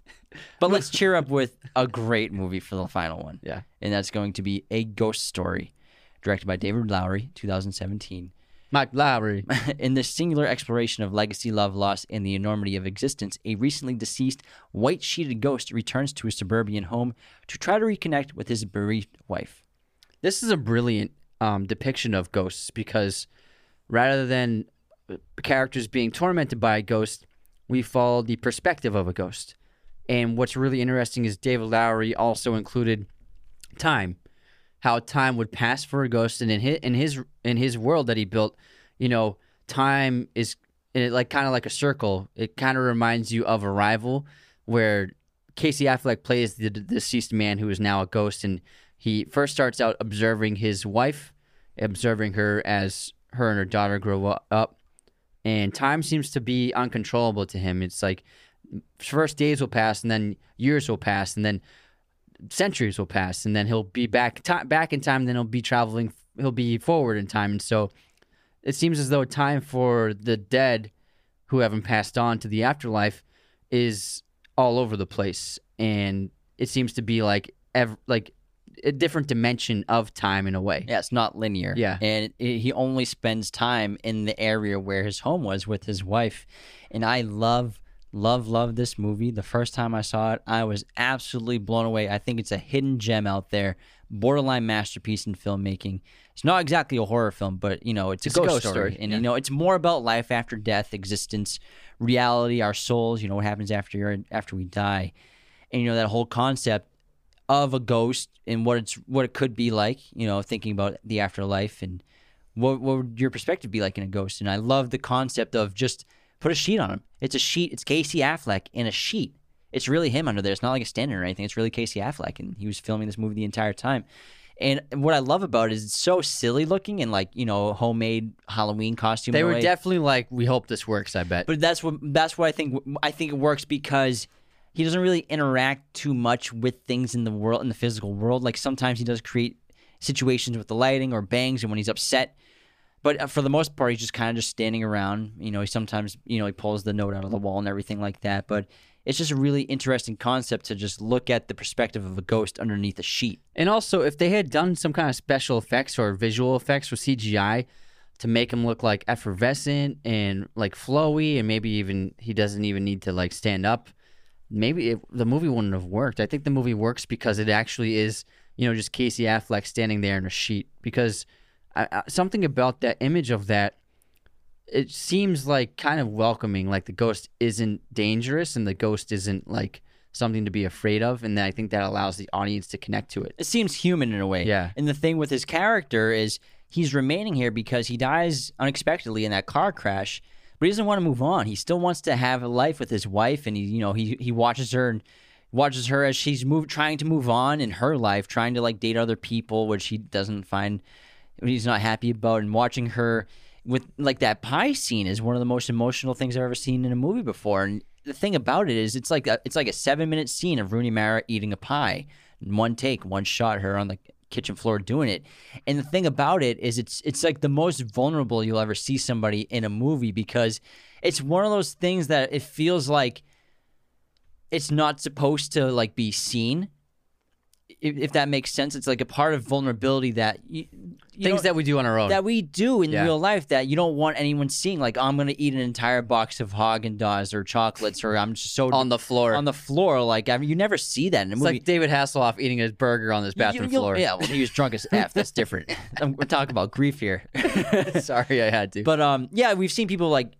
But let's cheer up with a great movie for the final one. Yeah. And that's going to be A Ghost Story, directed by David Lowery, 2017. Mike Lowry. [laughs] In this singular exploration of legacy, love, loss, and the enormity of existence, a recently deceased white sheeted ghost returns to his suburban home to try to reconnect with his bereaved wife. This is a brilliant um, depiction of ghosts because rather than uh, characters being tormented by a ghost, we follow the perspective of a ghost. And what's really interesting is David Lowery also included time, how time would pass for a ghost, and in his in his in his world that he built, you know, time is it, like kind of like a circle. It kind of reminds you of Arrival, where Casey Affleck plays the d- deceased man who is now a ghost, and he first starts out observing his wife, observing her as her and her daughter grow up, and time seems to be uncontrollable to him. It's like first days will pass, and then years will pass, and then centuries will pass, and then he'll be back ti back in time. Then he'll be traveling. He'll be forward in time, and so it seems as though time for the dead who haven't passed on to the afterlife is all over the place, and it seems to be like ev- like a different dimension of time in a way. Yeah, it's not linear. Yeah. And it, he only spends time in the area where his home was with his wife. And I love, Love, love this movie. The first time I saw it, I was absolutely blown away. I think it's a hidden gem out there, borderline masterpiece in filmmaking. It's not exactly a horror film, but you know, it's, It's a a ghost, ghost story, story, and yeah. you know, it's more about life after death, existence, reality, our souls. You know, what happens after you're, after we die, and you know that whole concept of a ghost and what it's what it could be like. You know, thinking about the afterlife and what what would your perspective be like in a ghost? And I love the concept of just put a sheet on him. It's a sheet. It's Casey Affleck in a sheet. It's really him under there. It's not like a stand-in or anything. It's really Casey Affleck, and he was filming this movie the entire time. And what I love about it is it's so silly looking and like you know homemade Halloween costume. They were definitely like, we hope this works. I bet. But that's what that's what I think. I think it works because he doesn't really interact too much with things in the world in the physical world. Like sometimes he does create situations with the lighting or bangs, and when he's upset. But uh, for the most part, he's just kind of just standing around. You know, he sometimes you know he pulls the note out of the wall and everything like that. But it's just a really interesting concept to just look at the perspective of a ghost underneath a sheet. And also, if they had done some kind of special effects or visual effects or CGI to make him look like effervescent and like flowy, and maybe even he doesn't even need to like stand up, maybe it, the movie wouldn't have worked. I think the movie works because it actually is, you know, just Casey Affleck standing there in a sheet. Because I, I, something about that image of that, it seems like kind of welcoming. Like the ghost isn't dangerous and the ghost isn't like something to be afraid of, and I think that allows the audience to connect to it. it seems human in a way. Yeah. And the thing with his character is he's remaining here because he dies unexpectedly in that car crash, but he doesn't want to move on. He still wants to have a life with his wife, and he, you know, he he watches her and watches her as she's move, trying to move on in her life, trying to like date other people, which he doesn't find he's not happy about, and watching her with like that pie scene is one of the most emotional things I've ever seen in a movie before. And the thing about it is, it's like a, it's like a seven minute scene of Rooney Mara eating a pie, one take, one shot, her on the kitchen floor doing it. And the thing about it is, it's it's like the most vulnerable you'll ever see somebody in a movie because it's one of those things that it feels like it's not supposed to like be seen. If, if that makes sense, it's like a part of vulnerability that you, you Things that we do on our own. that we do in Yeah. real life that you don't want anyone seeing. Like I'm gonna eat an entire box of Haagen Dazs or chocolates, or I'm just so [laughs] on the floor. on the floor. Like I mean, you never see that in a it's movie. like David Hasselhoff eating his burger on his bathroom you'll- floor. Yeah, well, he was drunk as f. That's different. [laughs] I'm, we're talking about grief here. [laughs] Sorry, I had to. but um, yeah, we've seen people like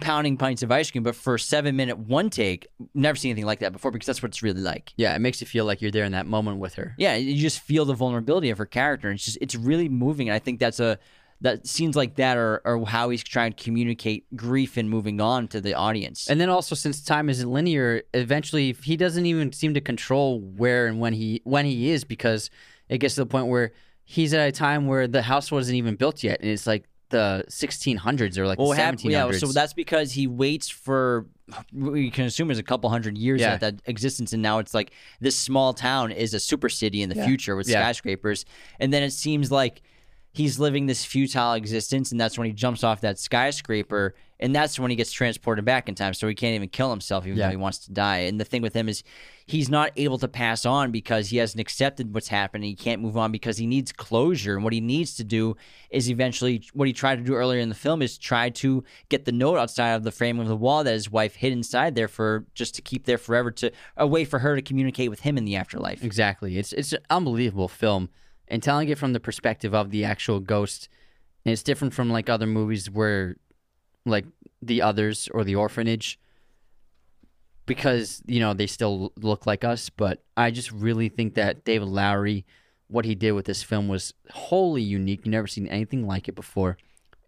pounding pints of ice cream, but for a seven minute one take, never seen anything like that before because that's what it's really like. yeah, it makes you feel like you're there in that moment with her. Yeah, you just feel the vulnerability of her character. And it's just it's really moving. And I think that's a that scenes like that are, are how he's trying to communicate grief and moving on to the audience. And then also, since time isn't linear, eventually he doesn't even seem to control where and when he when he is because it gets to the point where he's at a time where the house wasn't even built yet, and it's like the 1600s or like well, the hap- 1700s. yeah, so that's because he waits for we can assume is a couple hundred years Yeah. at that existence, and now it's like this small town is a super city in the future with Yeah. skyscrapers, and then it seems like he's living this futile existence, and that's when he jumps off that skyscraper, and that's when he gets transported back in time, so he can't even kill himself even Yeah. though he wants to die. And the thing with him is he's not able to pass on because he hasn't accepted what's happened. He can't move on because he needs closure. And what he needs to do is eventually what he tried to do earlier in the film is try to get the note outside of the frame of the wall that his wife hid inside there for just to keep there forever to a way for her to communicate with him in the afterlife. Exactly. It's it's an unbelievable film, and telling it from the perspective of the actual ghost, and it's different from like other movies where, like the others or the orphanage, because you know they still look like us. But I just really think that David Lowery, what he did with this film was wholly unique. You never seen anything like it before,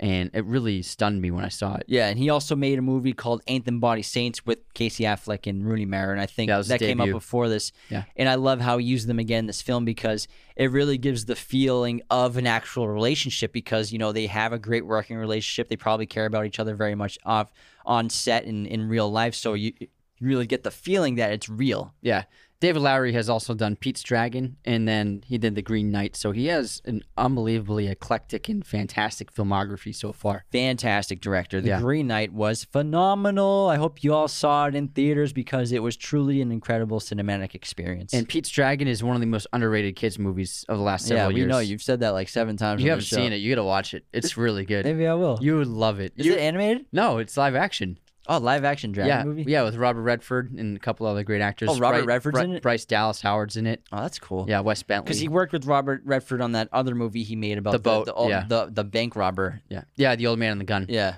and it really stunned me when I saw it. Yeah, and he also made a movie called Ain't Them Body Saints with Casey Affleck and Rooney Mara, and I think that that came up before this. Yeah. And I love how he used them again in this film because it really gives the feeling of an actual relationship because, you know, they have a great working relationship. They probably care about each other very much off on set and in real life. So you, you really get the feeling that it's real. Yeah. David Lowery has also done Pete's Dragon, and then he did The Green Knight. So he has an unbelievably eclectic and fantastic filmography so far. Fantastic director. The Yeah. Green Knight was phenomenal. I hope you all saw it in theaters because it was truly an incredible cinematic experience. And Pete's Dragon is one of the most underrated kids movies of the last several yeah, we years. know you've said that like seven times. You haven't seen it. You got to watch it. It's really good. Maybe I will. You would love it. Is You- it animated? no, it's live action. Oh, live action dragon yeah, movie. yeah, with Robert Redford and a couple other great actors. Oh, Robert Bri- Redford's Bri- in it? Bryce Dallas Howard's in it. Oh, that's cool. Yeah, Wes Bentley. Because he worked with Robert Redford on that other movie he made about The the boat, the, oh, yeah. the, the bank robber. yeah, yeah, the old man and the gun. Yeah,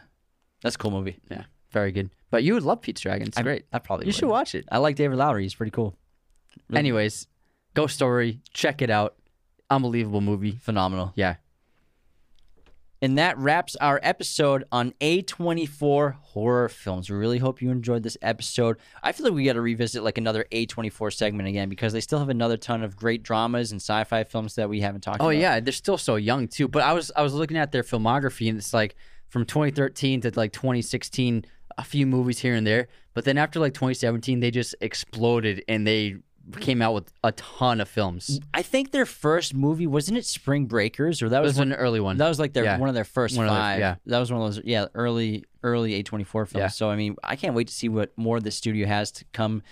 that's a cool movie. Yeah, very good. But you would love Pete's Dragon. It's I- great. I probably You would. should watch it. I like David Lowery. He's pretty cool. Really- Anyways, Ghost Story. Check it out. Unbelievable movie. Phenomenal. Yeah. And that wraps our episode on A24 horror films. We really hope you enjoyed this episode. I feel like we got to revisit like another A24 segment again because they still have another ton of great dramas and sci-fi films that we haven't talked Oh about. yeah, they're still so young too. But I was I was looking at their filmography and it's like from 2013 to like 2016, a few movies here and there. But then after like 2017, they just exploded and they came out with a ton of films. I think their first movie wasn't it Spring Breakers or that was was one, an early one. that was like their Yeah. one of their first One of their- five. yeah. That was one of those yeah early early A24 films. Yeah. So I mean I can't wait to see what more the studio has to come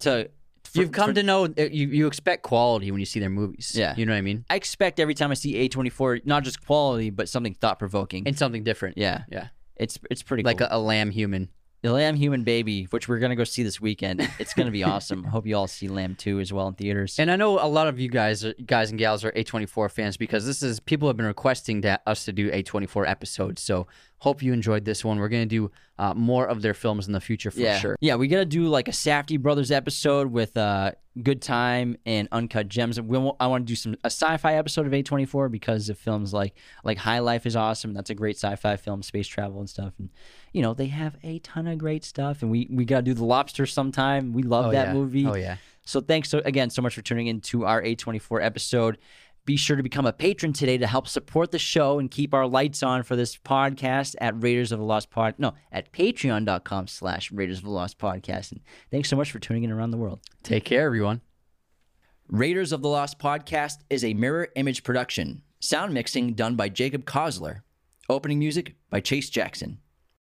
to. for- You've come for- to know uh, you you expect quality when you see their movies. Yeah. you know what I mean. I expect every time I see A24 not just quality but something thought provoking. And something different. Yeah, yeah, it's it's pretty like cool. a, a lamb human. The Lamb Human Baby, which we're gonna go see this weekend. It's gonna be awesome. [laughs] Hope you all see Lamb two as well in theaters. And I know a lot of you guys, are, guys and gals, are A24 fans because this is people have been requesting that us to do A24 episodes. So hope you enjoyed this one. We're gonna do uh, more of their films in the future for yeah, sure. yeah, we gotta do like a Safdie Brothers episode with uh, Good Time and Uncut Gems. We I want to do some a sci-fi episode of A24 because of films like like High Life is awesome. That's a great sci-fi film, space travel and stuff. And you know they have a ton of great stuff. And we we gotta do The Lobster sometime. We love Oh, that yeah. movie. Oh yeah. So thanks so again so much for tuning in to our A24 episode. Be sure to become a patron today to help support the show and keep our lights on for this podcast at Raiders of the Lost Pod. No, at patreon.com slash Raiders of the Lost Podcast. And thanks so much for tuning in around the world. Take care, everyone. Raiders of the Lost Podcast is a mirror image production. Sound mixing done by Jacob Kosler. Opening music by Chase Jackson.